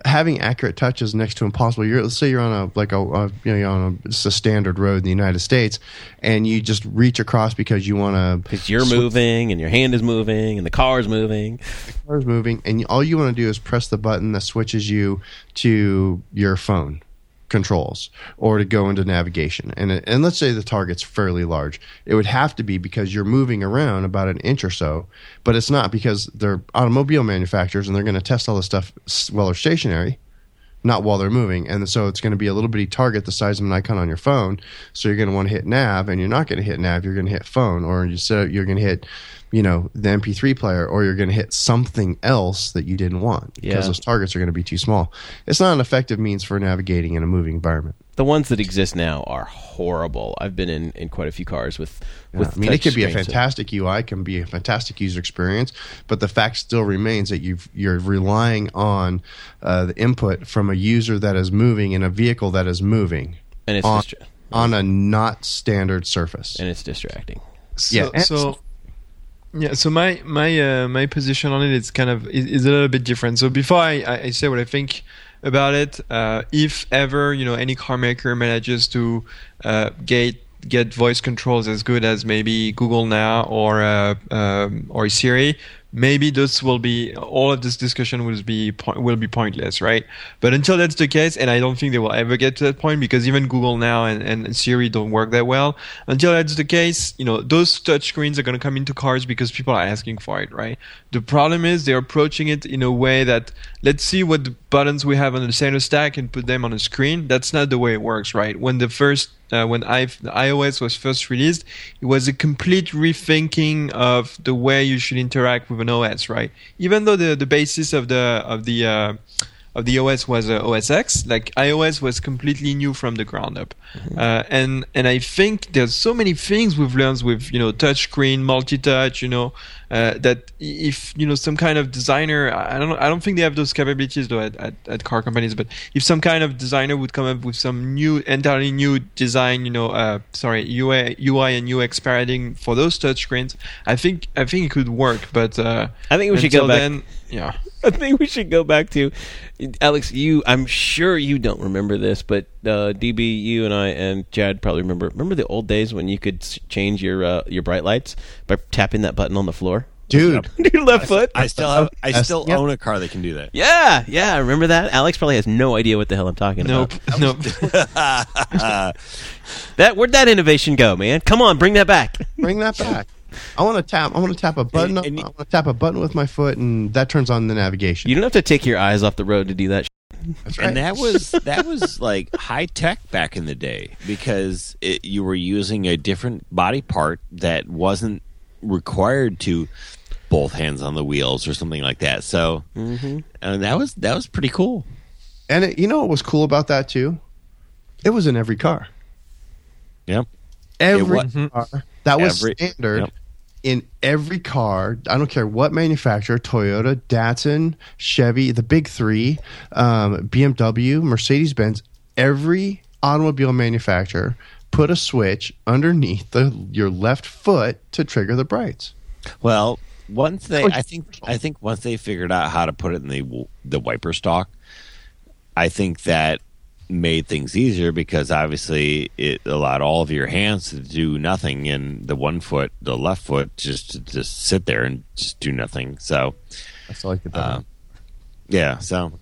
having accurate touch is next to impossible. You're let's say you're on a like a, a you know on a, just a standard road in the United States, and you just reach across because you want to Because you're moving and your hand is moving and the car is moving. The car's moving, and all you want to do is press the button that switches you to your phone controls or to go into navigation. And and let's say the target's fairly large, it would have to be because you're moving around about an inch or so, but it's not because they're automobile manufacturers and they're going to test all this stuff while they're stationary. Not while they're moving, and so it's going to be a little bitty target the size of an icon on your phone. So you're going to want to hit nav, and you're not going to hit nav. You're going to hit phone, or you said you're going to hit, you know, the MP3 player, or you're going to hit something else that you didn't want because Yeah. those targets are going to be too small. It's not an effective means for navigating in a moving environment. The ones that exist now are horrible. I've been in, in quite a few cars with with. I mean, it could be a screens that- fantastic UI, can be a fantastic user experience, but the fact still remains that you've, you're relying on uh, the input from a user that is moving in a vehicle that is moving and it's on, distra- on a not standard surface. and it's distracting. So, Yeah, and- so yeah. So my my uh, my position on it is kind of is, is a little bit different. So before I, I say what I think about it, uh, if ever you know any car maker manages to uh, get get voice controls as good as maybe Google Now or uh, um, or Siri, maybe this will be all of this discussion will be will be pointless, right? But until that's the case, and I don't think they will ever get to that point because even Google Now and, and Siri don't work that well. Until that's the case, you know, those touch screens are going to come into cars because people are asking for it, right? The problem is they're approaching it in a way that let's see what buttons we have on the center stack and put them on a screen. That's not the way it works, right? When the first uh, when I, iOS was first released, it was a complete rethinking of the way you should interact with an OS, right? Even though the, the basis of the of the uh, of the OS was uh, OS X. Like iOS was completely new from the ground up, uh, and and I think there's so many things we've learned with you know touchscreen, multi-touch, you know, uh, that if you know some kind of designer, I don't I don't think they have those capabilities though at, at, at car companies, but if some kind of designer would come up with some new, entirely new design, you know, uh, sorry, UI, UI and UX paradigm for those touchscreens, I think I think it could work. But uh, I think we should go back- Then, yeah. I think we should go back to Alex. You, I'm sure you don't remember this, but uh, DB, you and I and Chad probably remember. Remember the old days when you could change your uh, your bright lights by tapping that button on the floor, Dude, your left foot. I still have, I still yep. own a car that can do that. yeah, yeah. Remember that? Alex probably has no idea what the hell I'm talking Nope. about. Nope. Nope. That where'd that innovation go, man? Come on, bring that back. bring that back. I want to tap. I want to tap a button. And- and I want to tap a button with my foot, and that turns on the navigation. You don't have to take your eyes off the road to do that. That's right. And that was that was like high tech back in the day because it, you were using a different body part that wasn't required to both hands on the wheels or something like that. So, and that was that was pretty cool. And it, you know what was cool about that too? It was in every car. Yep. Every was. car that was Every- standard yep. In every car. I don't care what manufacturer: Toyota, Datsun, Chevy, the big three, um, BMW, Mercedes Benz. Every automobile manufacturer put a switch underneath the your left foot to trigger the brights. Well, once they, Oh, I think, I think once they figured out how to put it in the the wiper stalk, I think that made things easier because obviously it allowed all of your hands to do nothing, and the one foot, the left foot, just to just sit there and just do nothing. So, I still like it. That uh, yeah. So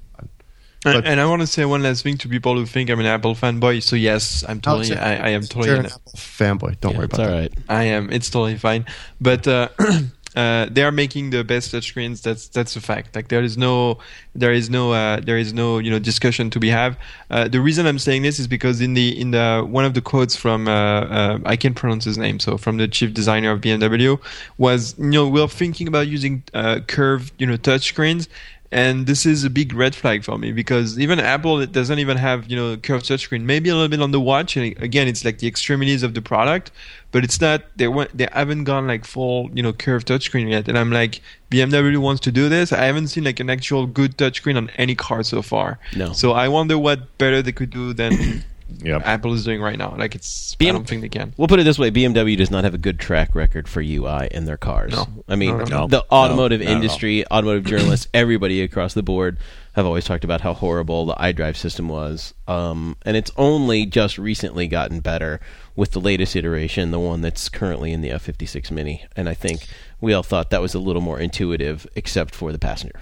But- and, and I want to say one last thing to people who think I'm an Apple fanboy. So yes, I'm totally, Alex, I, I am totally You're an an Apple fanboy. Don't worry about all that. right. I am. It's totally fine. But uh, uh, they are making the best touchscreens. That's that's a fact. Like there is no there is no uh, there is no you know discussion to be have. Uh, the reason I'm saying this is because in the in the one of the quotes from uh, uh, I can't pronounce his name. So from the chief designer of BMW was you know we're thinking about using uh, curved you know touchscreens. And this is a big red flag for me because even Apple it doesn't even have you know curved touchscreen. Maybe a little bit on the watch, and again, it's like the extremities of the product, but it's not. They went. They haven't gone like full you know curved touchscreen yet. And I'm like, BMW wants to do this. I haven't seen like an actual good touchscreen on any car so far. No. So I wonder what better they could do than Yep. Apple is doing right now. Like it's. BM I don't think they can. We'll put it this way: BMW does not have a good track record for UI in their cars. No. I mean, No, no, no. the automotive not industry, automotive journalists, everybody across the board have always talked about how horrible the iDrive system was, um, and it's only just recently gotten better with the latest iteration, the one that's currently in the F56 Mini. And I think we all thought that was a little more intuitive, except for the passenger.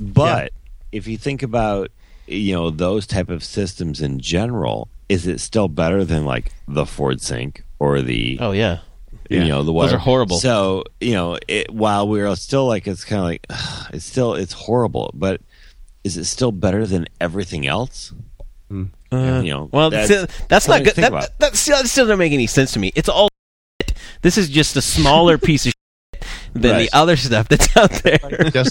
But if you think about you know those type of systems in general, is it still better than like the Ford Sync or the Oh yeah, you know the Those whatever? are horrible. So you know, it, while we're still like it's kind of like it's still it's horrible, but is it still better than everything else? Hmm. Uh, you know, well, that's that's, that's not good. That, that, that still, that still doesn't make any sense to me. It's all. shit. This is just a smaller piece of shit than Right. the other stuff that's out there.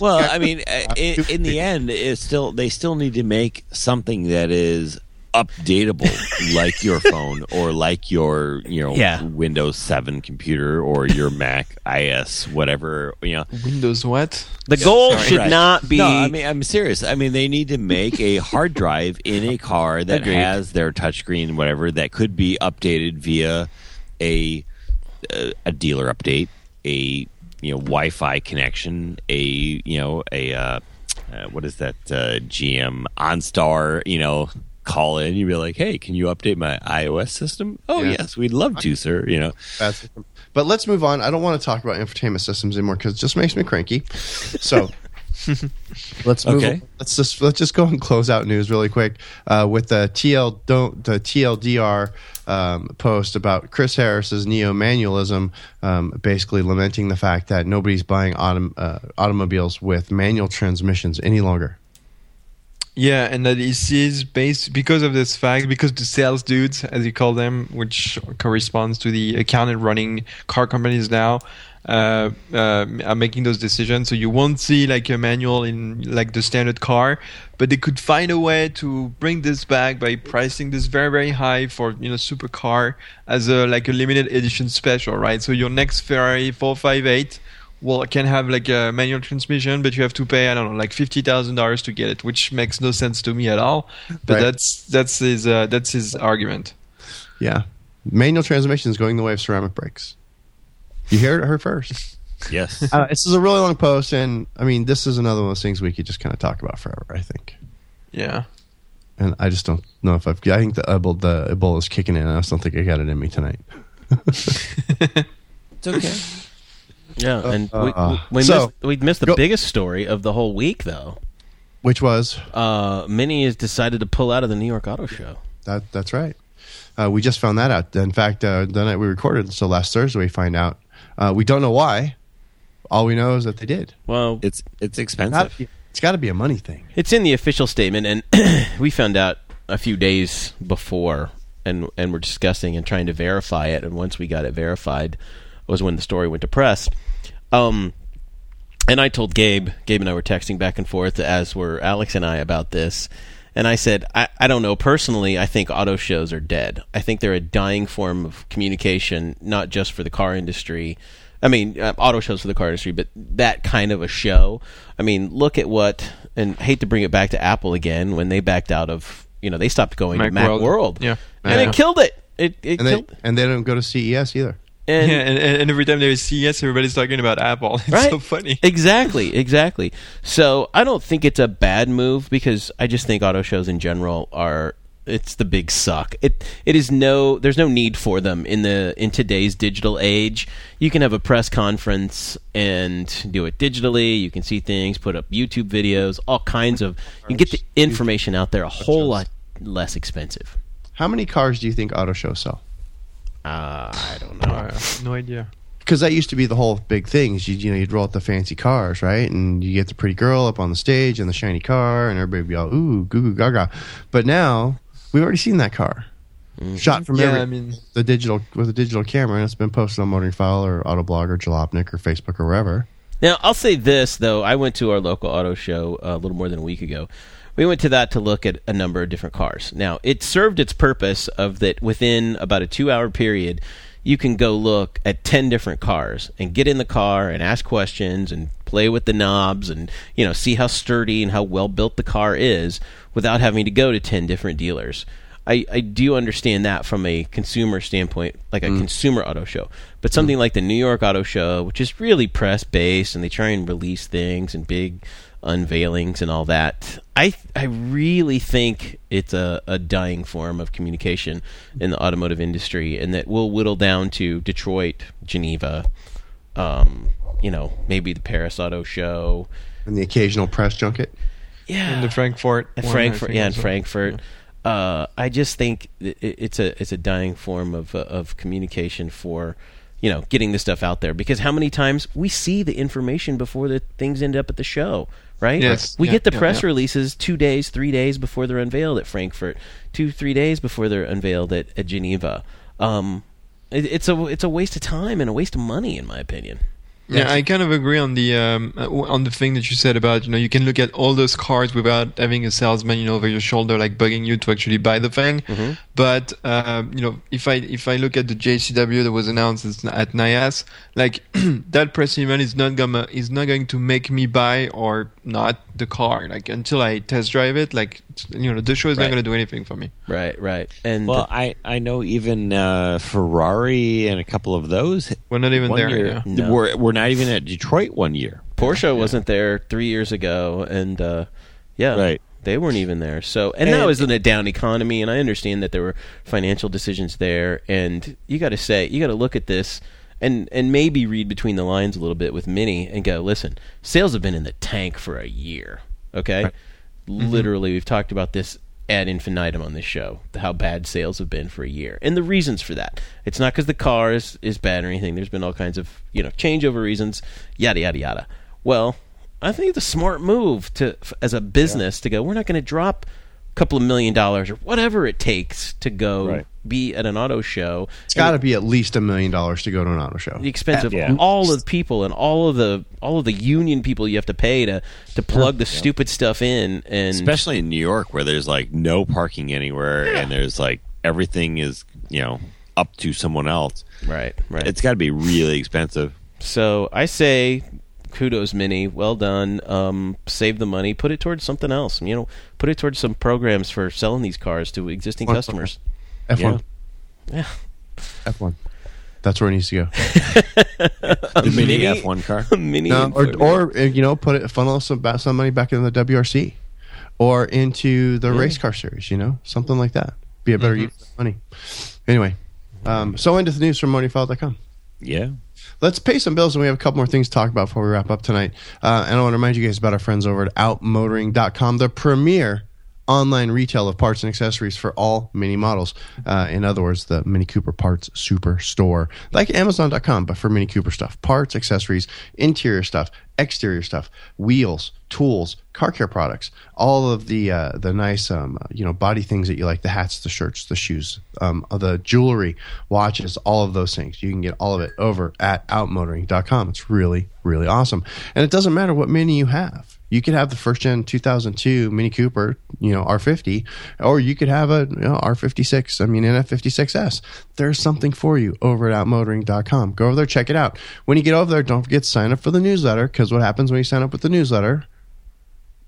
Well, I mean, uh, in, in the end, it's still they still need to make something that is updatable, like your phone or like your you know Yeah. Windows Seven computer or your Mac OS whatever you know. Windows what? The goal sorry. should Right. not be. No, I mean I'm serious. I mean they need to make a hard drive in a car that Agreed. has their touchscreen, whatever, that could be updated via a a, a dealer update, a you know Wi-Fi connection, a you know a uh, uh, what is that uh, GM OnStar, you know. Call in, you'd be like, "Hey, can you update my iOS system?" Oh, Yeah. yes, we'd love to, sir. You know, That's, but let's move on. I don't want to talk about infotainment systems anymore because it just makes me cranky. So let's move. Okay. on. Let's just let's just go and close out news really quick uh, with the TL don't the TLDR um, post about Chris Harris's neo manualism, um, basically lamenting the fact that nobody's buying autom- uh, automobiles with manual transmissions any longer. Yeah, and that based because of this fact, because the sales dudes, as you call them, which corresponds to the accountant running car companies now, uh, uh, are making those decisions. So you won't see like a manual in like the standard car, but they could find a way to bring this back by pricing this very very high for you know supercar as a like a limited edition special, right? So your next Ferrari 458 well it can have like a manual transmission but you have to pay i don't know like $50000 to get it which makes no sense to me at all but Right. that's that's his uh, that's his argument Yeah. Manual transmission is going the way of ceramic brakes. You heard it here first. Yes. Uh, this is a really long post, and I mean, this is another one of those things we could just kind of talk about forever. I think, yeah and I just don't know if I've. I think the Ebola, the Ebola is kicking in. I just don't think I got it in me tonight. it's okay. Yeah, and we, uh, we, we so- missed, we missed the Go- biggest story of the whole week, though. Which was Uh, Mini has decided to pull out of the New York Auto Show. that? That's right. Uh, we just found that out. In fact, uh, the night we recorded, so last Thursday we find out. Uh, we don't know why. All we know is that they did. Well, It's it's Not- expensive. it's got to be a money thing. It's in the official statement, and we found out a few days before, and and we're discussing and trying to verify it. And once we got it verified, was when the story went to press. Um, and I told Gabe, Gabe and I were texting back and forth, as were Alex and I about this. And I said, I, I don't know. Personally, I think auto shows are dead. I think they're a dying form of communication, not just for the car industry. I mean, uh, auto shows for the car industry, but that kind of a show. I mean, look at what, and hate to bring it back to Apple again, when they backed out of, you know, they stopped going to Mac Macworld. World. Yeah. And Yeah. it killed it. It, it And they killed and they don't go to CES either. And, yeah, and, and every time there is CES, everybody's talking about Apple. It's Right. so funny. Exactly, exactly. So I don't think it's a bad move because I just think auto shows in general are it's the big suck. It it is no there's no need for them in the in today's digital age. You can have a press conference and do it digitally. You can see things, put up YouTube videos, all kinds of you get the information out there a whole lot less expensive. How many cars do you think auto shows sell? Uh, I don't Uh, know. no idea. because that used to be the whole big thing. is You, you know, you'd roll out the fancy cars, right? And you get the pretty girl up on the stage and the shiny car, and everybody would be all ooh, goo goo gaga. But now we've already seen that car shot from Yeah, every I mean, the digital with a digital camera, and it's been posted on Motoring File or Autoblog or Jalopnik or Facebook or wherever. Now, I'll say this though. I went to our local auto show uh, a little more than a week ago. We went to that to look at a number of different cars. Now, it served its purpose of that within about a 2-hour period, you can go look at 10 different cars and get in the car and ask questions and play with the knobs and, you know, see how sturdy and how well built the car is without having to go to 10 different dealers. I, I do understand that from a consumer standpoint, like a mm. consumer auto show. But something mm. like the New York Auto Show, which is really press based and they try and release things and big unveilings and all that, I I really think it's a, a dying form of communication in the automotive industry and that will whittle down to Detroit, Geneva, um, you know, maybe the Paris Auto Show. And the occasional press junket. Yeah. in the Frankfurt. At one, I Frankfurt, yeah, in also. Frankfurt. Uh, I just think it, it's a it's a dying form of uh, of communication for you know getting this stuff out there because how many times we see the information before the things end up at the show, right? Yes, we yeah, get the yeah, press yeah. releases two days, three days before they're unveiled at Frankfurt, two three days before they're unveiled at, at Geneva. Um, it, it's a it's a waste of time and a waste of money, in my opinion. Yeah, I kind of agree on the um, uh, on the thing that you said about you know you can look at all those cars without having a salesman you know over your shoulder like bugging you to actually buy the thing. Mm-hmm. But um, you know if I if I look at the JCW that was announced at at NIAS, like that press event is not gonna is not going to make me buy or not the car. Like until I test drive it, like you know the show is Right. not going to do anything for me. Right, right, and Well, I, I know even uh, Ferrari and a couple of those We're not even there. year Yeah. No. were were not even at Detroit one year. Porsche wasn't there three years ago, and uh, yeah, Right. They weren't even there. So, and, that was in a down economy, and I understand that there were financial decisions there, and you got to say, you got to look at this. And, and maybe read between the lines a little bit with Mini and go, listen, sales have been in the tank for a year. Okay? Mm-hmm. Literally, we've talked about this ad infinitum on this show, how bad sales have been for a year, and the reasons for that. It's not because the car is, is bad or anything. There's been all kinds of you know changeover reasons, yada yada yada. Well, I think it's a smart move to f- as a business to go. We're not going to drop a couple of million dollars or whatever it takes to go Right. be at an auto show. It's got to be at least a million dollars to go to an auto show. the expense of Yeah. all of the people and all of the all of the union people you have to pay to to plug the stupid stuff in and especially in New York where there's like no parking anywhere and there's like everything is you know up to someone else. right right It's got to be really expensive. so i say kudos mini well done um save the money put it towards something else you know put it towards some programs for selling these cars to existing Wonderful. customers F1. yeah F1. That's where it needs to go. The mini mini- F1 car. mini No, or, or uh, you know, put it funnel some some money back in the WRC, or into the race car series. You know, something like that. Be a better use of money. Anyway, um, so into the news from MoneyFile.com. Yeah. Let's pay some bills, and we have a couple more things to talk about before we wrap up tonight. Uh, and I want to remind you guys about our friends over at OutMotoring.com, the premier online retail of parts and accessories for all Mini models. Uh, in other words, the Mini Cooper Parts Superstore, like Amazon.com, but for Mini Cooper stuff, parts, accessories, interior stuff, exterior stuff, wheels, tools, car care products, all of the uh, the nice um, you know body things that you like, the hats, the shirts, the shoes, um, the jewelry, watches, all of those things. You can get all of it over at outmotoring.com. It's really really awesome, and it doesn't matter what Mini you have. You could have the first gen 2002 Mini Cooper, you know R50, or you could have a you know, R56. I mean NF56s. There's something for you over at outmotoring.com. Go over there, check it out. When you get over there, don't forget to sign up for the newsletter because what happens when you sign up with the newsletter?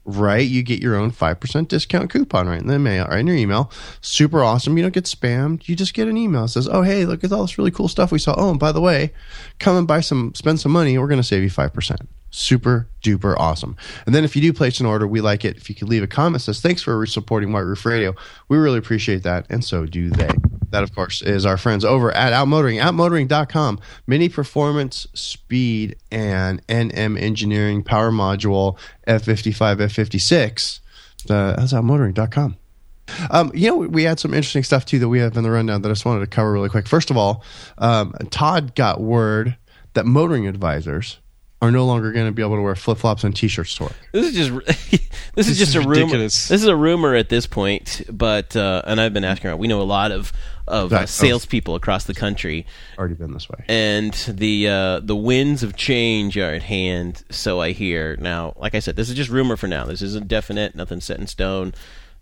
right? You get your own 5% discount coupon right in the mail, right in your email. Super awesome. You don't get spammed. You just get an email that says, oh, hey, look at all this really cool stuff we saw. Oh, and by the way, come and buy some, spend some money. We're going to save you 5%. Super duper awesome. And then if you do place an order, we like it. If you could leave a comment says, thanks for supporting White Roof Radio, we really appreciate that. And so do they. That, of course, is our friends over at Outmotoring, outmotoring.com. Mini performance, speed, and NM engineering power module F55, F56. Uh, that's outmotoring.com. Um, you know, we had some interesting stuff too that we have in the rundown that I just wanted to cover really quick. First of all, um, Todd got word that motoring advisors are no longer going to be able to wear flip flops and t shirts to work. This is just this, is just is a rumor. This is a rumor at this point, but uh, and I've been asking around. We know a lot of of uh, Right. salespeople across the country, Already been this way. and the uh, the winds of change are at hand. So I hear now. Like I said, this is just rumor for now. This isn't definite. Nothing's set in stone.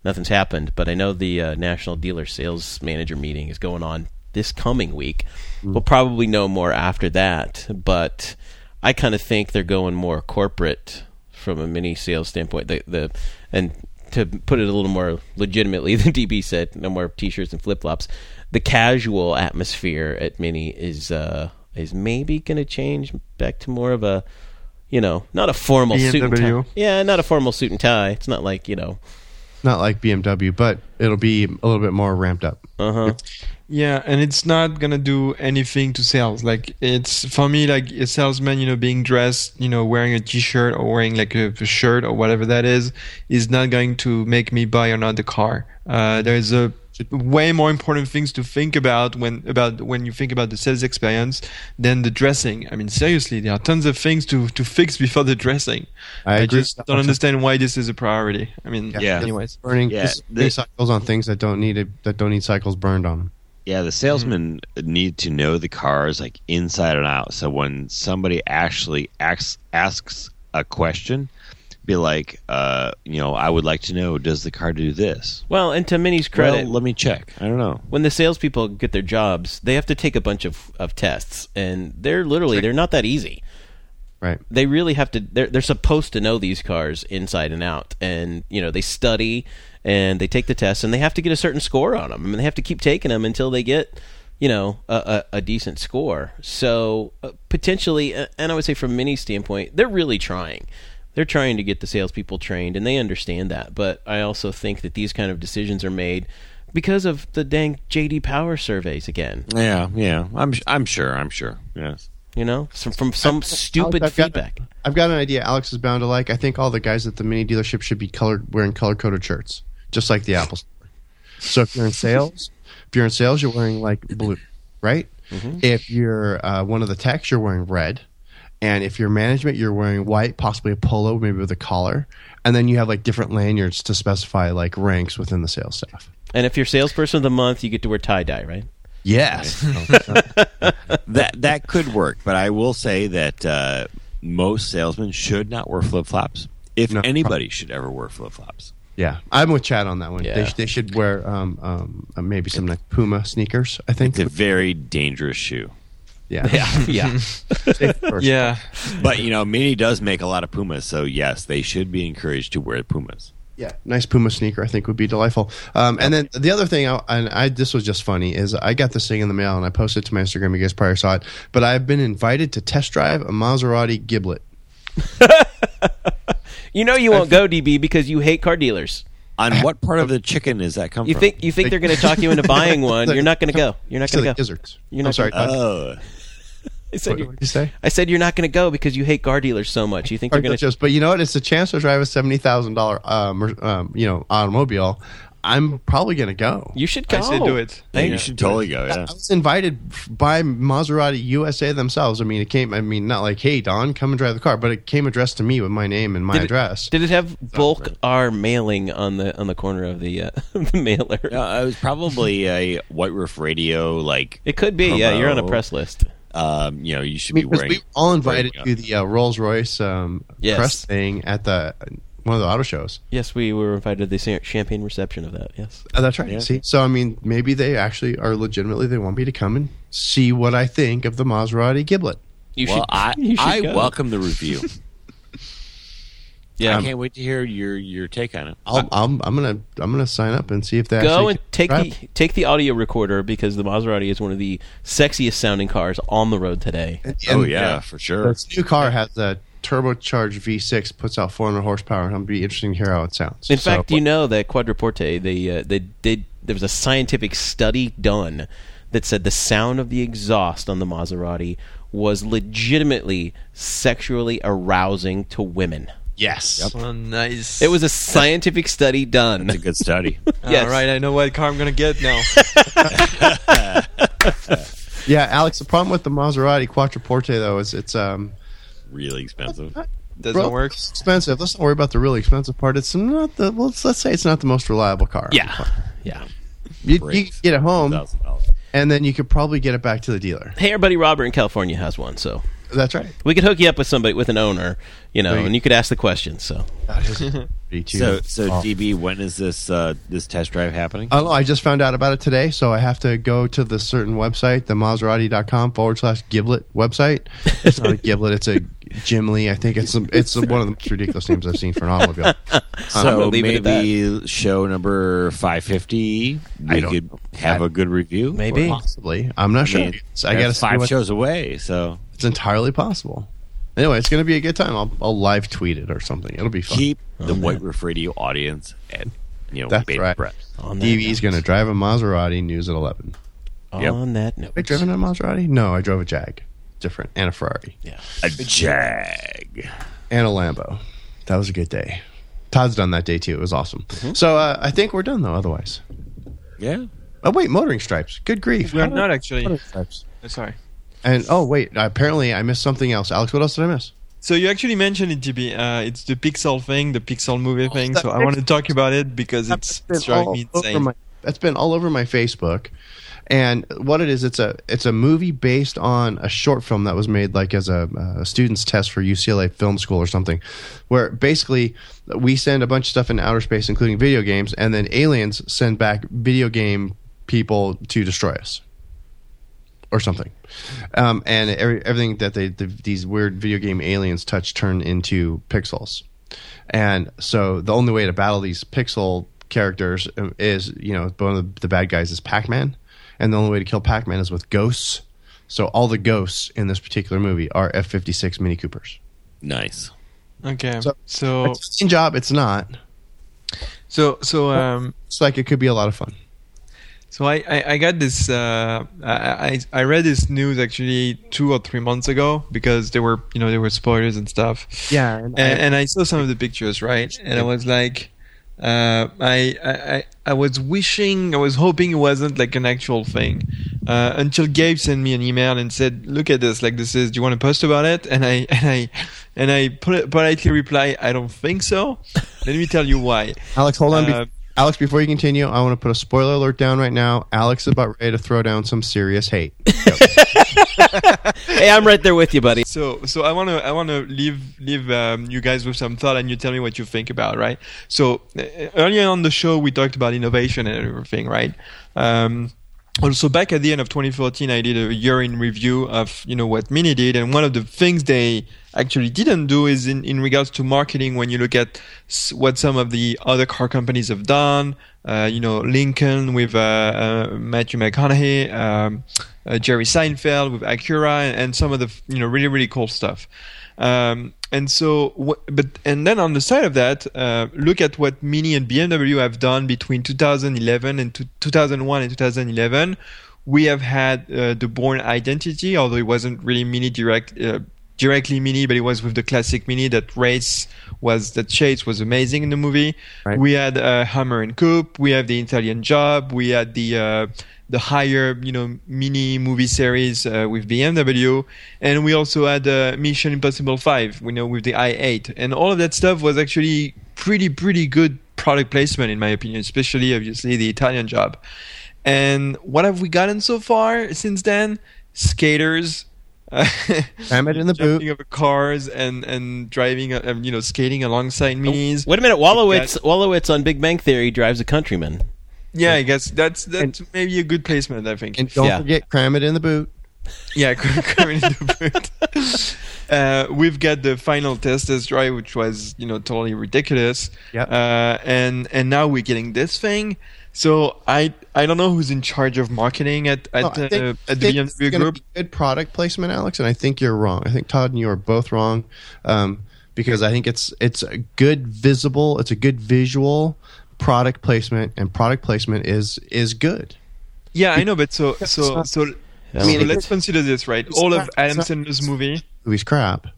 Nothing's happened. But I know the uh, national dealer sales manager meeting is going on this coming week. We'll probably know more after that. But I kind of think they're going more corporate from a mini sales standpoint. The the and to put it a little more legitimately than DB said, no more t-shirts and flip-flops. The casual atmosphere at Mini is uh, is maybe going to change back to more of a, you know, not a formal suit and tie. Yeah, not a formal suit and tie. It's not like you know, Not like BMW, but it'll be a little bit more ramped up. uh huh. Yeah, and it's not gonna do anything to sales. Like it's for me, like a salesman, you know, being dressed, you know, wearing a t-shirt or wearing like a, a shirt or whatever that is, is not going to make me buy another car. Uh, there's a way more important things to think about when about when you think about the sales experience than the dressing. I mean, seriously, there are tons of things to to fix before the dressing. I I, just don't understand why this is a priority. I mean, Yeah. Anyways, Burning, Yeah, just the- cycles on things that don't need it, that don't need cycles burned on them. Yeah, the salesmen need to know the cars like inside and out. So when somebody actually asks asks a question, be like, uh, you know, I would like to know, does the car do this? Well, and to Mini's credit, Well, let me check. I don't know. when the salespeople get their jobs, they have to take a bunch of, of tests, and they're literally they're not that easy. Right. They really have to. They're they're supposed to know these cars inside and out, and you know they study and they take the tests, and they have to get a certain score on them, I and they have to keep taking them until they get you know a, a, a decent score. So uh, potentially, uh, and I would say from Mini's standpoint, they're really trying. They're trying to get the salespeople trained, and they understand that. But I also think that these kind of decisions are made because of the dang JD Power surveys again. Yeah, yeah. I'm I'm sure. I'm sure. Yes. You know, some, from some stupid I've got- feedback. I've got an idea. Alex is bound to like. I think all the guys at the mini dealership should be colored wearing color coded shirts, just like the Apple Store. So if you're in sales, if you're in sales, you're wearing like blue, right? If you're uh, one of the techs, you're wearing red, And if you're management, you're wearing white, possibly a polo, maybe with a collar, and then you have like different lanyards to specify like ranks within the sales staff. And if you're salesperson of the month, you get to wear tie dye, right? Yes. that that could work, but I will say that uh, most salesmen should not wear flip flops. If No. anybody should ever wear flip flops, yeah, I'm with Chad on that one. They, sh- they should wear um, um, uh, maybe some like Puma sneakers. I think. it's a very dangerous shoe. yeah. Yeah, yeah. Yeah. But you know, Mini does make a lot of Pumas, so yes, they should be encouraged to wear Pumas. Yeah, nice Puma sneaker. I think would be delightful. Um, and then the other thing, I, and I this was just funny, is I got this thing in the mail and I posted it to my Instagram. You guys probably saw it, but I've been invited to test drive a Maserati Giblet. You know you won't go, DB, because you hate car dealers. On what part of the chicken does that come You from? think you think they're going to talk you into buying one? You're not going to go. You're not going to go. gizzards. You're I'm sorry. gonna- Oh, I said, what you're- did you say? I said you're not going to go because you hate car dealers so much. You think they're going to? Just, but you know what? It's a chance to drive a seventy thousand dollar, um, um, you know, automobile. I'm probably going to go. You should go. I say do it. yeah, Hey, you should totally go. I was invited by Maserati USA themselves. I mean, it came. I mean, not like, "Hey, Don, come and drive the car," but it came addressed to me with my name and my Did it- address. Did it have bulk right. R mailing on the on the corner of the, uh, the mailer? No, it was probably a White Roof Radio. Like, It could be. Yeah, you're on a press list. um, you know, you should be wearing. we all invited to the uh, Rolls Royce um, Yes. press thing at the one of the auto shows. Yes, we were invited to the champagne reception of that. Yes. Oh, that's right. Yeah. See, so I mean, maybe they actually are legitimately they want me to come and see what I think of the Maserati Giblet. You well, should. I you should I go. welcome the review. Yeah. I can't wait to hear your your take on it. I'll, I'm, I'm gonna I'm gonna sign up and see if they Go actually and take drive. the take the audio recorder because the Maserati is one of the sexiest sounding cars on the road today. And- oh and yeah, for sure. This new car has a turbocharged V6, puts out 400 horsepower. It'll be interesting to hear how it sounds. In So- fact, you know that Quattroporte they uh, they did there was a scientific study done that said the sound of the exhaust on the Maserati was legitimately sexually arousing to women. yes, Oh, nice. It was a scientific study done. It's a good study. yes. All right, I know what car I'm gonna get now. yeah, Alex. The problem with the Maserati Quattroporte though is it's um really expensive. Doesn't Well, work. it's expensive. Let's not worry about the really expensive part. It's not the well, let's, let's say it's not the most reliable car. Yeah. Yeah. you, you can get it home, Thousand dollars. and then you could probably get it back to the dealer. Hey, our buddy Robert in California has one, so That's right. we could hook you up with somebody with an owner, you know, There and you could ask the questions. So So so Oh. DB, when is this uh, this test drive happening? I know. I just found out about it today, so I have to go to the certain website, the Maserati.com forward slash Giblet website. It's not a Giblet, it's a Ghibli. I think it's a, it's one of the most ridiculous names I've seen for an automobile. So gonna it at maybe show number five fifty, I we don't could know. have I- a good review. Maybe. Possibly. I'm not I sure. mean, I got to five shows away. So It's entirely possible. Anyway, it's going to be a good time. I'll, I'll live tweet it or something. It'll be fun. keep the man. White Roof Radio audience at you know That's bated right. breath. on that DB's going to drive a Maserati. News at 11. Yep. on that note, Have I driven a Maserati? No, I drove a Jag. Different. And a Ferrari. yeah. A Jag. and a Lambo. That was a good day. Todd's done that day too. It was awesome. So uh, I think we're done though. Otherwise, Yeah. oh wait, motoring stripes. Good grief. We are not actually. Motoring stripes. Sorry. And oh wait, apparently I missed something else. Alex, what else did I miss? So you actually mentioned it, GB. Uh, it's the Pixel thing, the Pixel movie thing. So I want to talk about it because it's, it's driving me insane. My, that's been all over my Facebook. And what it is, it's a it's a movie based on a short film that was made like as a, a student's test for UCLA Film School or something, where basically we send a bunch of stuff into outer space, including video games, and then aliens send back video game people to destroy us, or something. Um, and every, everything that they the, these weird video game aliens touch turn into pixels. And so the only way to battle these pixel characters um, is, you know, one of the, the bad guys is Pac Man. And the only way to kill Pac Man is with ghosts. So all the ghosts in this particular movie are F 56 Mini Coopers. Nice. Okay. So- So It's a fun job. It's not. so so um It's like it could be a lot of fun. So I I, I got this uh I, I I read this news actually two or three months ago because there were you know there were spoilers and stuff. Yeah. And, and, and I saw some of the pictures, right? And I was like, uh, I, I, I- I was wishing, I was hoping it wasn't like an actual thing, uh, until Gabe sent me an email and said, "Look at this. Like this is. Do you want to post about it?" And I and I and I politely reply, "I don't think so." Let me tell you why. Alex, hold on. Uh, Alex, before you continue, I want to put a spoiler alert down right now. Alex is about ready to throw down some serious hate. Hey, I'm right there with you, buddy. So, so I want to, I want to leave, leave um, you guys with some thought, and you tell me what you think about, right? So, uh, earlier on the show, we talked about innovation and everything, right? Um, also, back at the end of 2014, I did a year in review of, you know, what Mini did, and one of the things they actually didn't do is in, in regards to marketing. When you look at what some of the other car companies have done, uh, you know, Lincoln with uh, uh, Matthew McConaughey, um, uh, Jerry Seinfeld with Acura, and, and some of the you know really really cool stuff. Um, and so, but and then on the side of that, uh, look at what Mini and BMW have done between 2011 and to 2001 and 2011. We have had uh, the Bourne Identity, although it wasn't really Mini direct. Uh, directly mini but it was with the classic mini that race was that chase was amazing in the movie Right. we had uh, hammer and Coop we have the italian job we had the uh, the Hire you know mini movie series uh, with bmw and we also had uh, mission impossible 5 you know with the i8 and all of that stuff was actually pretty pretty good product placement in my opinion especially obviously the italian job and what have we gotten so far since then skaters Cram it in the boot. jumping over cars and and driving, uh, you know, skating alongside minis. Wait a minute, Wolowitz. Wolowitz on Big Bang Theory drives a Countryman. Yeah, I guess that's that's maybe a good placement. I think. And don't Yeah. forget, cram it in the boot. yeah, coming in the boot. Uh, we've got the final test test drive, which was you know totally ridiculous. Yeah. Uh, and and now we're getting this thing. So I I don't know who's in charge of marketing at at, I uh, at the BMW group. good product placement, Alex, and I think you're wrong. I think Todd and you are both wrong um, because I think it's it's a good visible, it's a good visual product placement, and product placement is is good. Yeah, I know, but so so not- so. I so mean, let's consider this, right? All not- of Adam it's not- Sandler's movie. Movie's crap.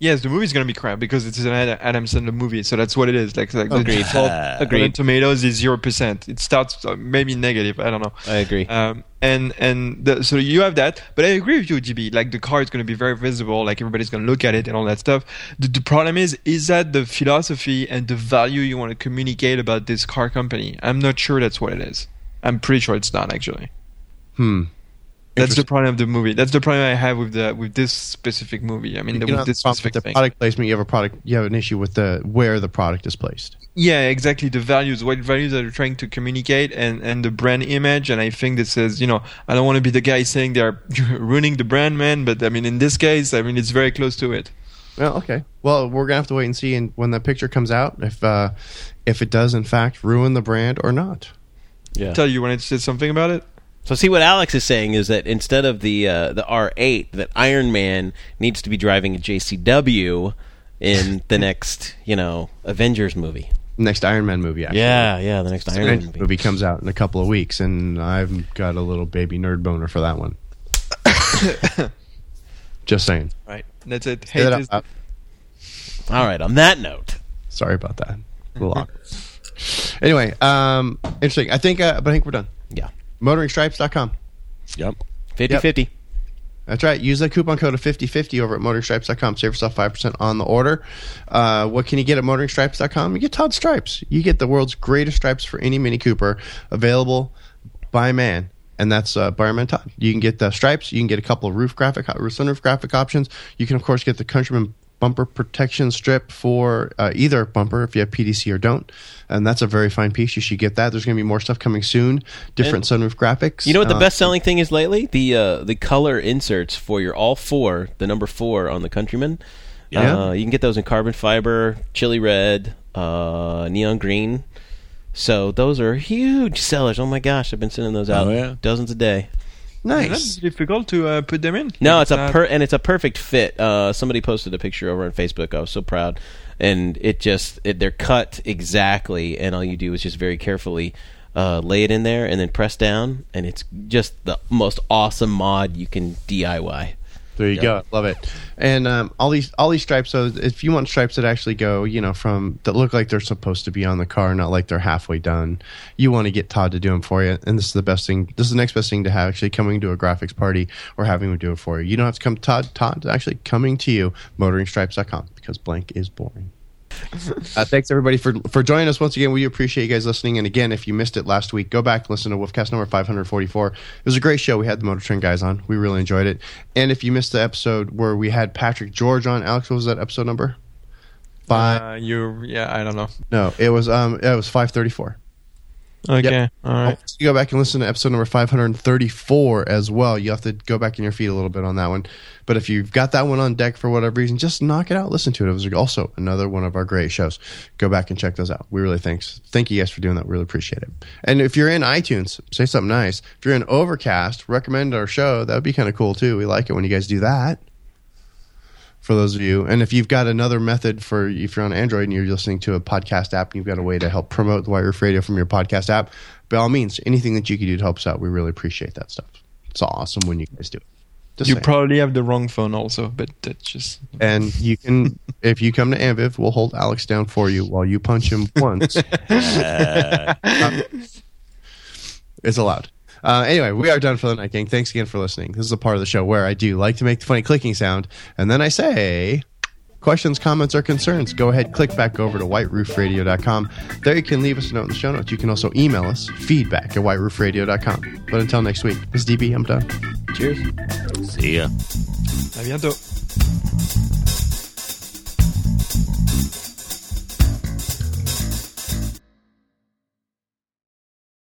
Yes, the movie's gonna be crap because it's an Ad- Adam Sandler movie, so that's what it is. Like, like the Agreed. default Agreed. Tomatoes is zero percent. It starts uh, maybe negative. I don't know. I agree. Um, and and the, so you have that, but I agree with you, GB. Like the car is going to be very visible, like everybody's going to look at it and all that stuff. The, the problem is, is that the philosophy and the value you want to communicate about this car company? I'm not sure that's what it is. I'm pretty sure it's not actually. Hmm. That's the problem of the movie. That's the problem I have with the with this specific movie. I mean, You the, with have this a with specific the thing. product placement. You have a product. You have an issue with the where the product is placed. Yeah, exactly. The values, what values are they trying to communicate, and and the brand image. And I think this is, you know, I don't want to be the guy saying they're ruining the brand, man. But I mean, in this case, I mean, it's very close to it. Well, okay. Well, we're gonna have to wait and see, and when that picture comes out, if uh, if it does in fact ruin the brand or not. yeah. Tell you when to said something about it. So see what Alex is saying is that instead of the uh, the R8, that Iron Man needs to be driving a JCW in the next, you know, Avengers movie. Next Iron Man movie, actually. Yeah, yeah, the next Iron Man movie. movie comes out in a couple of weeks, and I've got a little baby nerd boner for that one. Just saying. Right. That's it. Say that Hate out is- loud. All right. On that note, Sorry about that. A little awkward. Anyway, um, interesting. I think, uh, but I think we're done. yeah, MotoringStripes.com. Yep. 50-50. That's right. Use that coupon code of 5050 over at motoringstripes.com. Save yourself 5% on the order. Uh, what can you get at motoringstripes.com? You get Todd Stripes. You get the world's greatest stripes for any Mini Cooper available by man. And that's uh, Barman Todd. You can get the stripes. You can get a couple of roof graphic, sunroof graphic options. You can, of course, get the Countryman bumper protection strip for uh, either bumper if you have PDC or don't. And that's a very fine piece. You should get that. There's going to be more stuff coming soon. Different sunroof graphics. You know what the Uh, best selling thing is lately? The uh, the color inserts for your all four, the number four on the Countryman. Yeah. Uh, you can get those in carbon fiber, chili red, uh, neon green. So those are huge sellers. Oh my gosh, I've been sending those out Oh, yeah. dozens a day. Nice. That's difficult to uh, put them in. No, it's a Uh, per and it's a perfect fit. Uh, somebody posted a picture over on Facebook. I was so proud, and it just it, they're cut exactly, and all you do is just very carefully uh, lay it in there and then press down, and it's just the most awesome mod you can DIY. There you go. Love it. And um, all these all these stripes. So if you want stripes that actually go, you know, from that look like they're supposed to be on the car, not like they're halfway done, you want to get Todd to do them for you. And this is the best thing. This is the next best thing to have actually coming to a graphics party or having him do it for you. You don't have to come. Todd. Todd actually coming to you. Motoringstripes.com because blank is boring. Uh, thanks everybody for for joining us once again. We appreciate you guys listening. And again, if you missed it last week, go back and listen to Woofcast number 544. It was a great show. We had the Motor Trend guys on. We really enjoyed it. And if you missed the episode where we had Patrick George on, Alex, what was that episode number? Five. Uh, you, yeah, I don't know. no, it was um it was 534. Okay, all right. You go back and listen to episode number 534 as well. You have to go back in your feed a little bit on that one. But if you've got that one on deck for whatever reason, just knock it out. Listen to it. It was also another one of our great shows. Go back and check those out. We really thanks. Thank you guys for doing that. We really appreciate it. And if you're in iTunes, say something nice. If you're in Overcast, recommend our show. That would be kind of cool too. We like it when you guys do that. For those of you, and if you've got another method for if you're on Android and you're listening to a podcast app and you've got a way to help promote the White Roof Radio from your podcast app, by all means, anything that you can do to help us out, we really appreciate that stuff. It's awesome when you guys do it. Just You saying. probably have the wrong phone also, but that's just and you can, if you come to AMVIV, we'll hold Alex down for you while you punch him once. it's allowed. Uh, anyway, we are done for the night, gang. Thanks again for listening. This is a part of the show where I do like to make the funny clicking sound, and then I say, questions, comments, or concerns, go ahead, click back over to whiteroofradio.com. There you can leave us a note in the show notes. You can also email us, feedback at whiteroofradio.com. But until next week, this is DB. I'm done. Cheers. See ya. à bientôt.